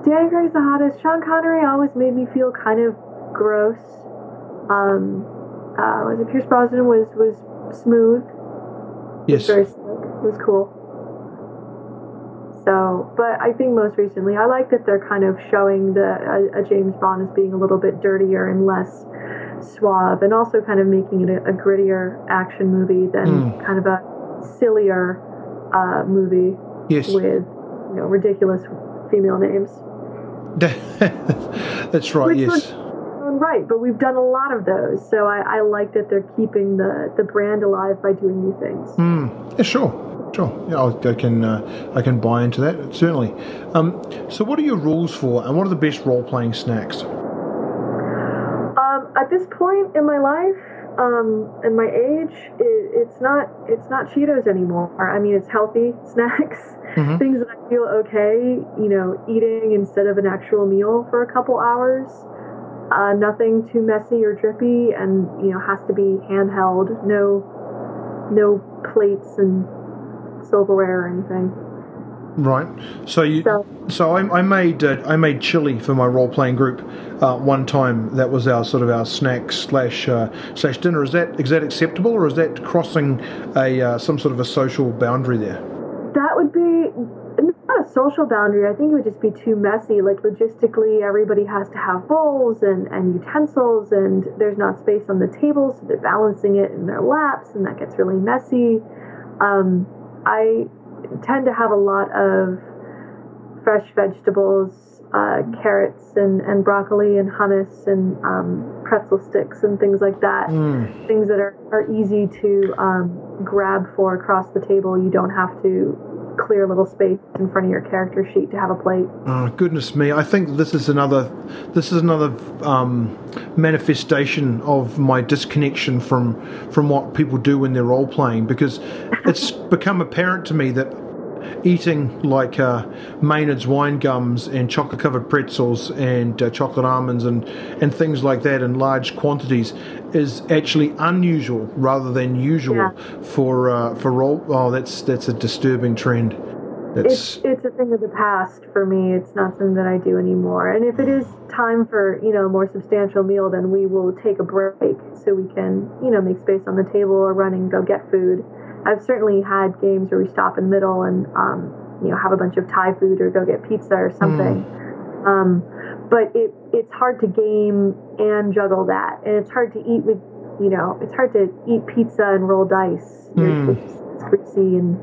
Danny Craig's the hottest. Sean Connery always made me feel kind of gross. Um, uh, was it Pierce Brosnan was was smooth. Yes. very slick. It was cool. So, but I think most recently, I like that they're kind of showing the a, a James Bond as being a little bit dirtier and less suave, and also kind of making it a, a grittier action movie than Mm. kind of a sillier uh, movie Yes. with you know ridiculous female names. That's right. Which Yes. Right, but we've done a lot of those, so I, I like that they're keeping the, the brand alive by doing new things. Mm. Yeah. Sure. Sure. Yeah, I, I can. Uh, I can buy into that certainly. Um, so, what are your rules for, and what are the best role-playing snacks? At this point in my life, um, and my age, it, it's not it's not Cheetos anymore. I mean, it's healthy snacks, Mhm. things that I feel okay, you know, eating instead of an actual meal for a couple hours. Uh, nothing too messy or drippy, and you know, has to be handheld. No, no plates and silverware or anything. Right. So you. So- So I, I made uh, I made chili for my role playing group uh, one time. That was our sort of our snack slash uh, slash dinner. Is that is that acceptable, or is that crossing a uh, some sort of a social boundary there? That would be not a social boundary. I think it would just be too messy. Like logistically, everybody has to have bowls and, and utensils, and there's not space on the table, so they're balancing it in their laps, and that gets really messy. Um, I tend to have a lot of fresh vegetables, uh, carrots and, and broccoli and hummus and um, pretzel sticks and things like that Mm. things that are, are easy to um, grab for across the table. You don't have to clear little space in front of your character sheet to have a plate. Oh, goodness me! I think this is another this is another um, manifestation of my disconnection from from what people do when they're role playing because it's become apparent to me that eating like uh, Maynard's wine gums and chocolate covered pretzels and uh, chocolate almonds and and things like that in large quantities is actually unusual rather than usual Yeah. for uh, for role. Oh, that's that's a disturbing trend. It's it's a thing of the past for me. It's not something that I do anymore. And if it is time for you know a more substantial meal, then we will take a break so we can you know make space on the table or run and go get food. I've certainly had games where we stop in the middle and um, you know have a bunch of Thai food or go get pizza or something. Um, but it it's hard to game and juggle that, and it's hard to eat with you know it's hard to eat pizza and roll dice. Mm. It's, it's greasy and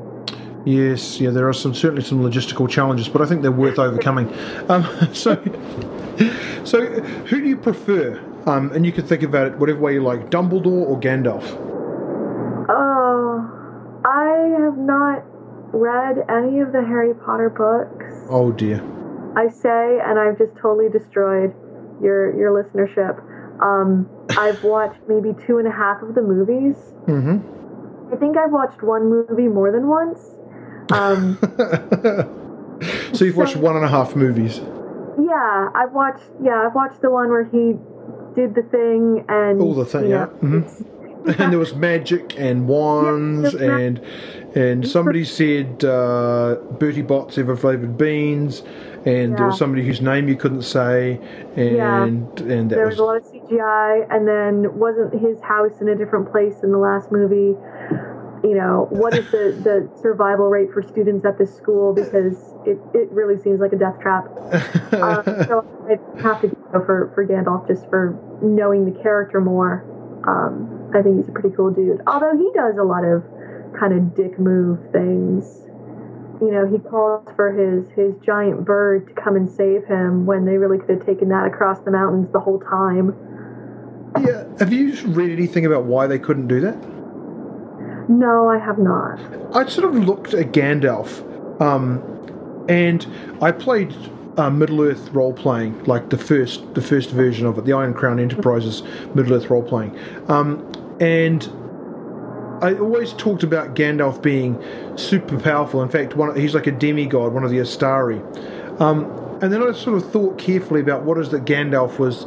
Yes, yeah, there are some certainly some logistical challenges, but I think they're worth overcoming. Um, so, so who do you prefer? Um, and you can think about it whatever way you like: Dumbledore or Gandalf. Oh, I have not read any of the Harry Potter books. Oh dear. I say, and I've just totally destroyed your your listenership. Um, I've watched maybe two and a half of the movies. Mm-hmm. I think I've watched one movie more than once. Um, so you've watched one and a half movies. yeah, I've watched. Yeah, I've watched the one where he did the thing and All the thing, you yeah. know, Mhm. it's- and there was magic and wands Yeah, and and somebody said uh, Bertie Bott's ever flavored beans and there was somebody whose name you couldn't say and Yeah. and that there was was a lot of CGI, and then wasn't his house in a different place in the last movie? You know, what is the, the survival rate for students at this school? Because it, it really seems like a death trap. um, so I have to go for for Gandalf just for knowing the character more. Um, I think he's a pretty cool dude. Although he does a lot of kind of dick move things. You know, he calls for his his giant bird to come and save him when they really could have taken that across the mountains the whole time. Yeah. Have you read anything about why they couldn't do that? No, I have not. I sort of looked at Gandalf, um, and I played uh, Middle Earth role playing, like the first the first version of it, the Iron Crown Enterprises Middle Earth role playing, um, and I always talked about Gandalf being super powerful. In fact, one, he's like a demigod, one of the Istari. Um, and then I sort of thought carefully about what is that Gandalf was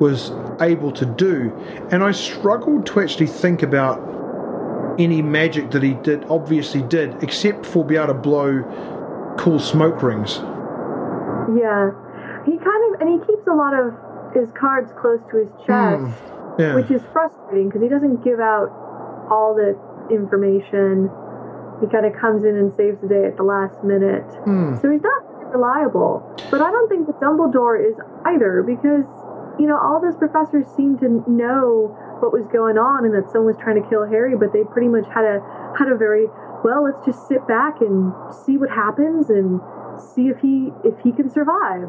was able to do, and I struggled to actually think about any magic that he did. Obviously, did except for be able to blow cool smoke rings. Yeah, he kind of and he keeps a lot of his cards close to his chest, mm, yeah. which is frustrating because he doesn't give out all the information. He kind of comes in and saves the day at the last minute. Mm. So he's not reliable. But I don't think that Dumbledore is either because, you know, all those professors seem to know what was going on and that someone was trying to kill Harry, but they pretty much had a had a very well, let's just sit back and see what happens and see if he if he can survive.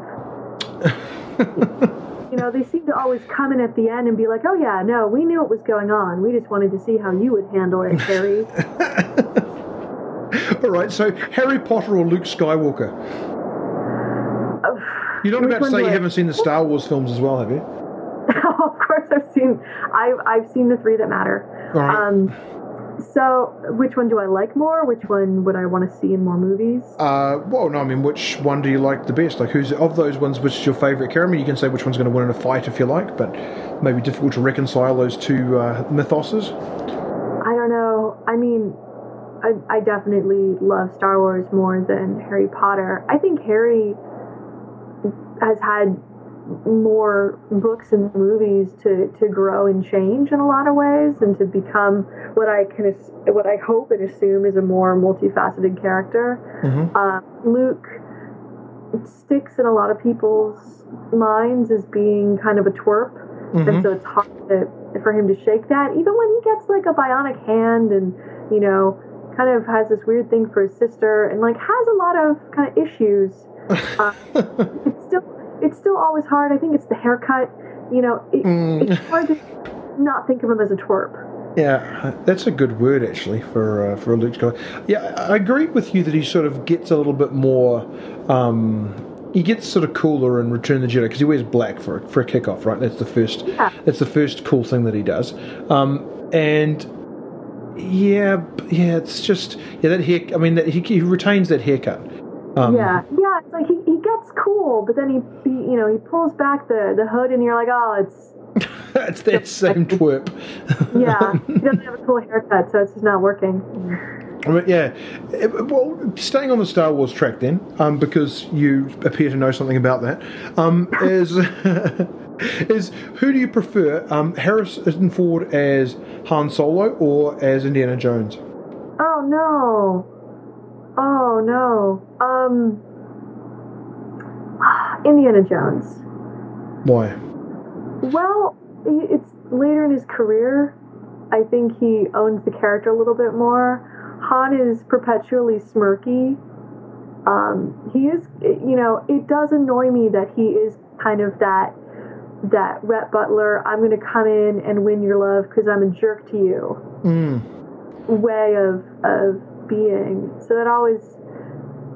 you know, they seem to always come in at the end and be like, "Oh yeah, no, we knew what was going on. We just wanted to see how you would handle it, Harry." All right, so Harry Potter or Luke Skywalker? You're not about to say you haven't seen the Star Wars films as well, have you? of course, I've seen. I've I've seen the three that matter. All right. Um, so, which one do I like more? Which one would I want to see in more movies? Uh, well, no, I mean, which one do you like the best? Like, who's of those ones? Which is your favourite character? You can say which one's going to win in a fight if you like, but maybe difficult to reconcile those two uh, mythoses. I don't know. I mean, I, I definitely love Star Wars more than Harry Potter. I think Harry has had more books and movies to, to grow and change in a lot of ways and to become what I can what I hope and assume is a more multifaceted character. Mm-hmm. Uh, Luke sticks in a lot of people's minds as being kind of a twerp, mm-hmm. and so it's hard to, for him to shake that. Even when he gets like a bionic hand and you know kind of has this weird thing for his sister and like has a lot of kind of issues. Uh, it's still always hard. I think it's the haircut. You know, it, Mm. it's hard to not think of him as a twerp. Yeah, that's a good word actually for uh, for a Luke Skywalker. Yeah, I agree with you that he sort of gets a little bit more. Um, he gets sort of cooler in Return of the Jedi because he wears black for for a kickoff, right? That's the first. Yeah. That's the first cool thing that he does. Um, and yeah, yeah, it's just yeah that hair. I mean, that he, he retains that haircut. Um, yeah, yeah. It's like he gets cool, but then he, he you know he pulls back the the hood and you're like, oh, it's it's that same twerp. yeah. he doesn't have a cool haircut, so it's just not working. Mean, yeah. Well, staying on the Star Wars track then, um, because you appear to know something about that, um, is is who do you prefer, um, Harrison Ford as Han Solo or as Indiana Jones? Oh no. Oh no. Um. Indiana Jones. Why? Well, it's later in his career. I think he owns the character a little bit more. Han is perpetually smirky. Um, he is, you know, it does annoy me that he is kind of that that Rhett Butler. I'm going to come in and win your love because I'm a jerk to you Mm. way of of being. So that always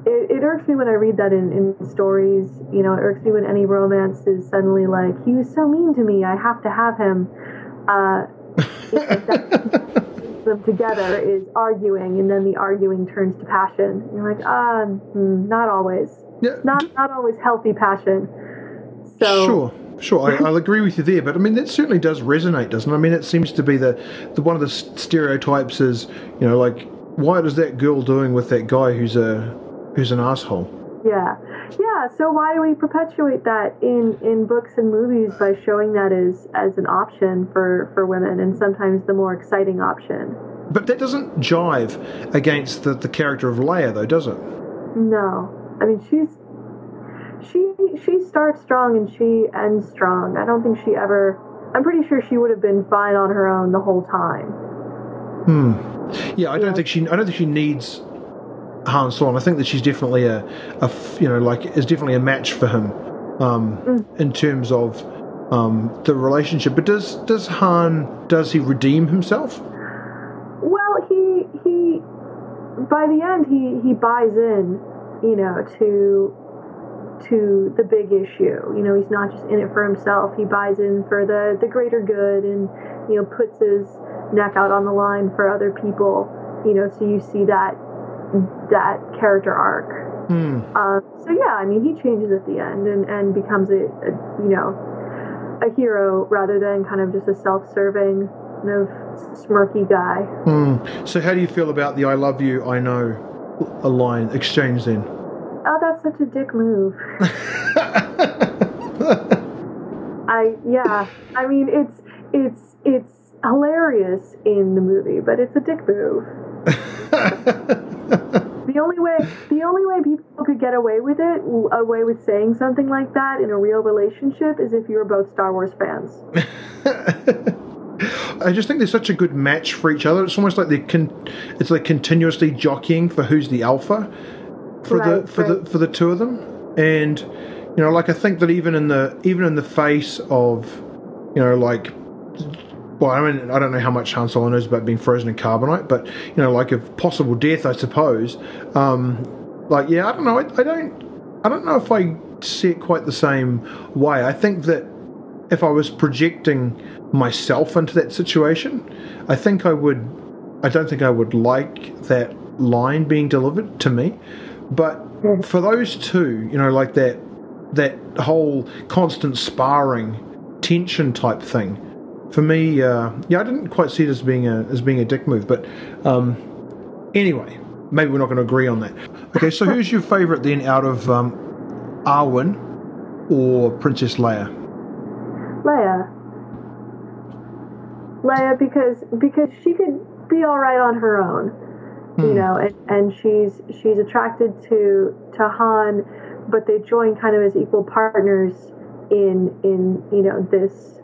it, it irks me when I read that in, in stories. You know, it irks me when any romance is suddenly like, he was so mean to me, I have to have him. Uh, you know, that keeps them together is arguing, and then the arguing turns to passion. And you're like, ah, hmm, not always, Yeah, not not always healthy passion. So Sure, sure. I, I'll agree with you there, but I mean that certainly does resonate, doesn't it? I mean, it seems to be the, the one of the stereotypes is you know like why is that girl doing with that guy who's a who's an asshole? Yeah, yeah. So why do we perpetuate that in in books and movies by showing that as as an option for for women, and sometimes the more exciting option? But that doesn't jive against the, the character of Leia, though, does it? No, I mean, she's she she starts strong and she ends strong. I don't think she ever. I'm pretty sure she would have been fine on her own the whole time. Hmm. Yeah, I don't think she. I don't think she needs Han Solo. I think that she's definitely a, you know, like is definitely a match for him, um, Mm. in terms of um, the relationship. But does does Han does he redeem himself? Well, he he by the end he he buys in, you know, to to the big issue. You know, he's not just in it for himself. He buys in for the the greater good, and you know, puts his neck out on the line for other people. You know, so you see that that character arc. Hmm. Um, so yeah, I mean, he changes at the end and and becomes a, a you know a hero rather than kind of just a self-serving kind of smirky guy. Hmm. So how do you feel about the "I love you, I know" a line exchange then? Oh, that's such a dick move. I yeah. I mean, it's it's it's hilarious in the movie, but it's a dick move. The only way the only way people could get away with it, away with saying something like that in a real relationship, is if you were both Star Wars fans. I just think they're such a good match for each other. It's almost like they can, it's like continuously jockeying for who's the alpha for the Right, for the for the two of them. And you know, like I think that even in the even in the face of you know, like well, I mean, I don't know how much Han Solo knows about being frozen in carbonite, but you know, like of possible death, I suppose. Um, like, yeah, I don't know. I, I don't, I don't know if I see it quite the same way. I think that if I was projecting myself into that situation, I think I would. I don't think I would like that line being delivered to me, but for those two, you know, like that, that whole constant sparring, tension type thing for me, uh, yeah, I didn't quite see it as being a as being a dick move. But um, anyway, maybe we're not going to agree on that. Okay, so who's your favourite then out of um, Arwen or Princess Leia? Leia. Leia because because she could be all right on her own, you Hmm. know, and, and she's she's attracted to to Han, but they join kind of as equal partners in in you know this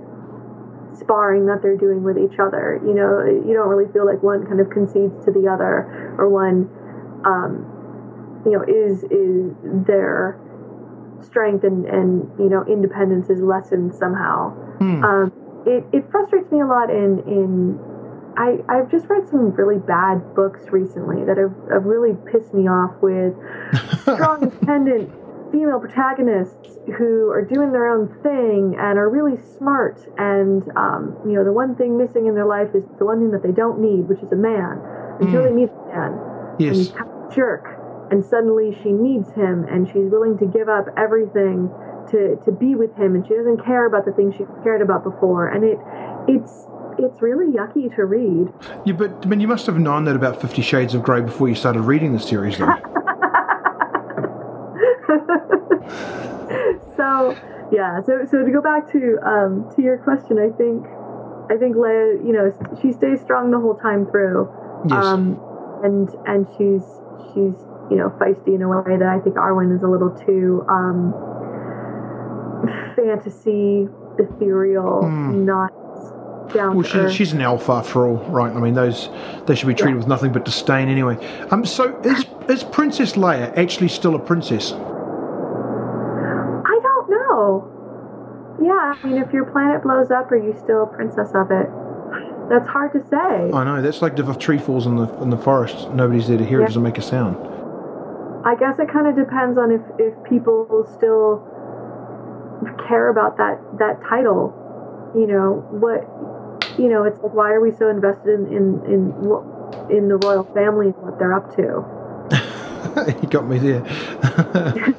sparring that they're doing with each other. You know, you don't really feel like one kind of concedes to the other or one, um, you know, is is their strength and and you know independence is lessened somehow. Hmm. Um, it, it frustrates me a lot in in I, I've just read some really bad books recently that have, have really pissed me off with strong, independent female protagonists who are doing their own thing and are really smart. And, um, you know, the one thing missing in their life is the one thing that they don't need, which is a man, until Mm. they meet a man. And he's kind of a jerk. And suddenly she needs him and she's willing to give up everything to, to be with him and she doesn't care about the things she cared about before. And it it's it's really yucky to read. Yeah, but I mean, you must have known that about Fifty Shades of Grey before you started reading the series, though. so yeah, so so to go back to um, to your question, I think I think Leia, you know, she stays strong the whole time through. Yes. Um, and and she's she's you know feisty in a way that I think Arwen is a little too um, fantasy, ethereal, Hmm. not down Well, to she, earth. she's an alpha after all, right? I mean, those they should be treated with nothing but disdain anyway. Um, so is is Princess Leia actually still a princess? I don't know. Yeah, I mean, if your planet blows up, are you still a princess of it? That's hard to say. I know that's like if a tree falls in the in the forest, nobody's there to hear it. Doesn't make a sound. I guess it kind of depends on if, if people still care about that that title. You know what? You know, it's like why are we so invested in in in, what- in the royal family and what they're up to? you got me there.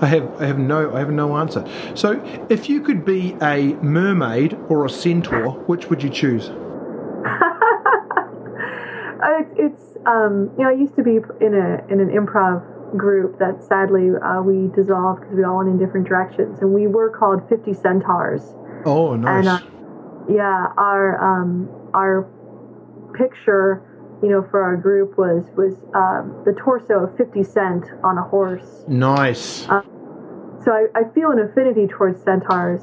I have I have no I have no answer. So, if you could be a mermaid or a centaur, which would you choose? Uh, it's, it's um, you know I used to be in a in an improv group that sadly uh, we dissolved because we all went in different directions, and we were called Fifty Centaurs. Oh, nice. And uh, yeah, our um, our picture you know, for our group was was um, the torso of 50 Cent on a horse. Nice. Uh, so I, I, feel an affinity towards centaurs.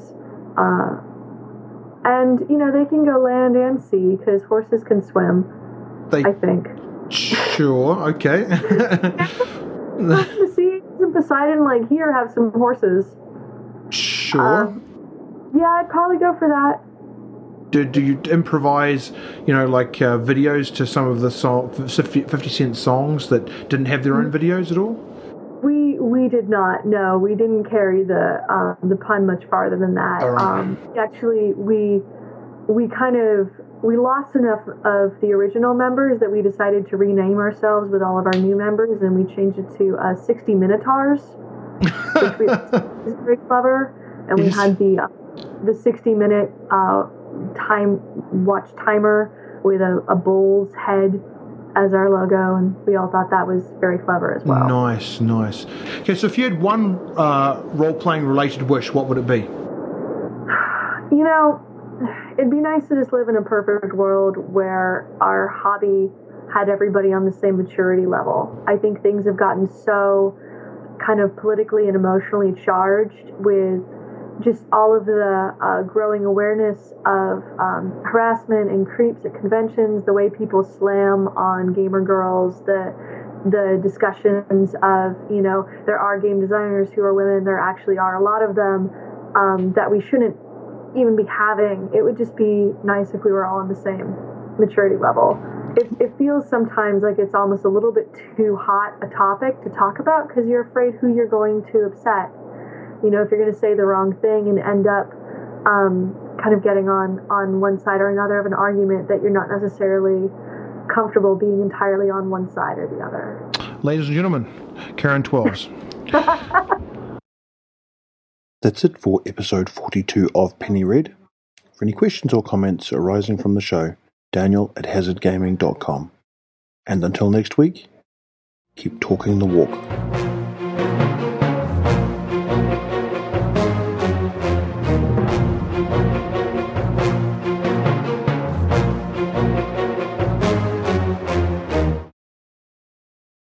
Uh, and, you know, they can go land and sea because horses can swim, they, I think. Sure, okay. the sea in Poseidon, like, here, have some horses. Sure. Um, yeah, I'd probably go for that do, do you improvise, you know, like uh, videos to some of the song, 50 Cent songs that didn't have their own mm-hmm. videos at all? We we did not. No, we didn't carry the um, the pun much farther than that. Right. Um, actually, we we kind of we lost enough of the original members that we decided to rename ourselves with all of our new members, and we changed it to uh, 60 Minotaurs, which was very clever. And we had the uh, the 60 minute uh, time watch timer with a, a bull's head as our logo, and we all thought that was very clever as well. Nice, nice. Okay, so if you had one uh, role playing related wish, what would it be? You know, it'd be nice to just live in a perfect world where our hobby had everybody on the same maturity level. I think things have gotten so kind of politically and emotionally charged with just all of the uh, growing awareness of um, harassment and creeps at conventions, the way people slam on gamer girls, the the discussions of you know there are game designers who are women, there actually are a lot of them um, that we shouldn't even be having. It would just be nice if we were all on the same maturity level. It, it feels sometimes like it's almost a little bit too hot a topic to talk about because you're afraid who you're going to upset you know, if you're going to say the wrong thing and end up um, kind of getting on on one side or another of an argument that you're not necessarily comfortable being entirely on one side or the other. Ladies and gentlemen, Karen Twelves. That's it for episode 42 of Penny Red. For any questions or comments arising from the show, daniel at hazardgaming.com. And until next week, keep talking the walk.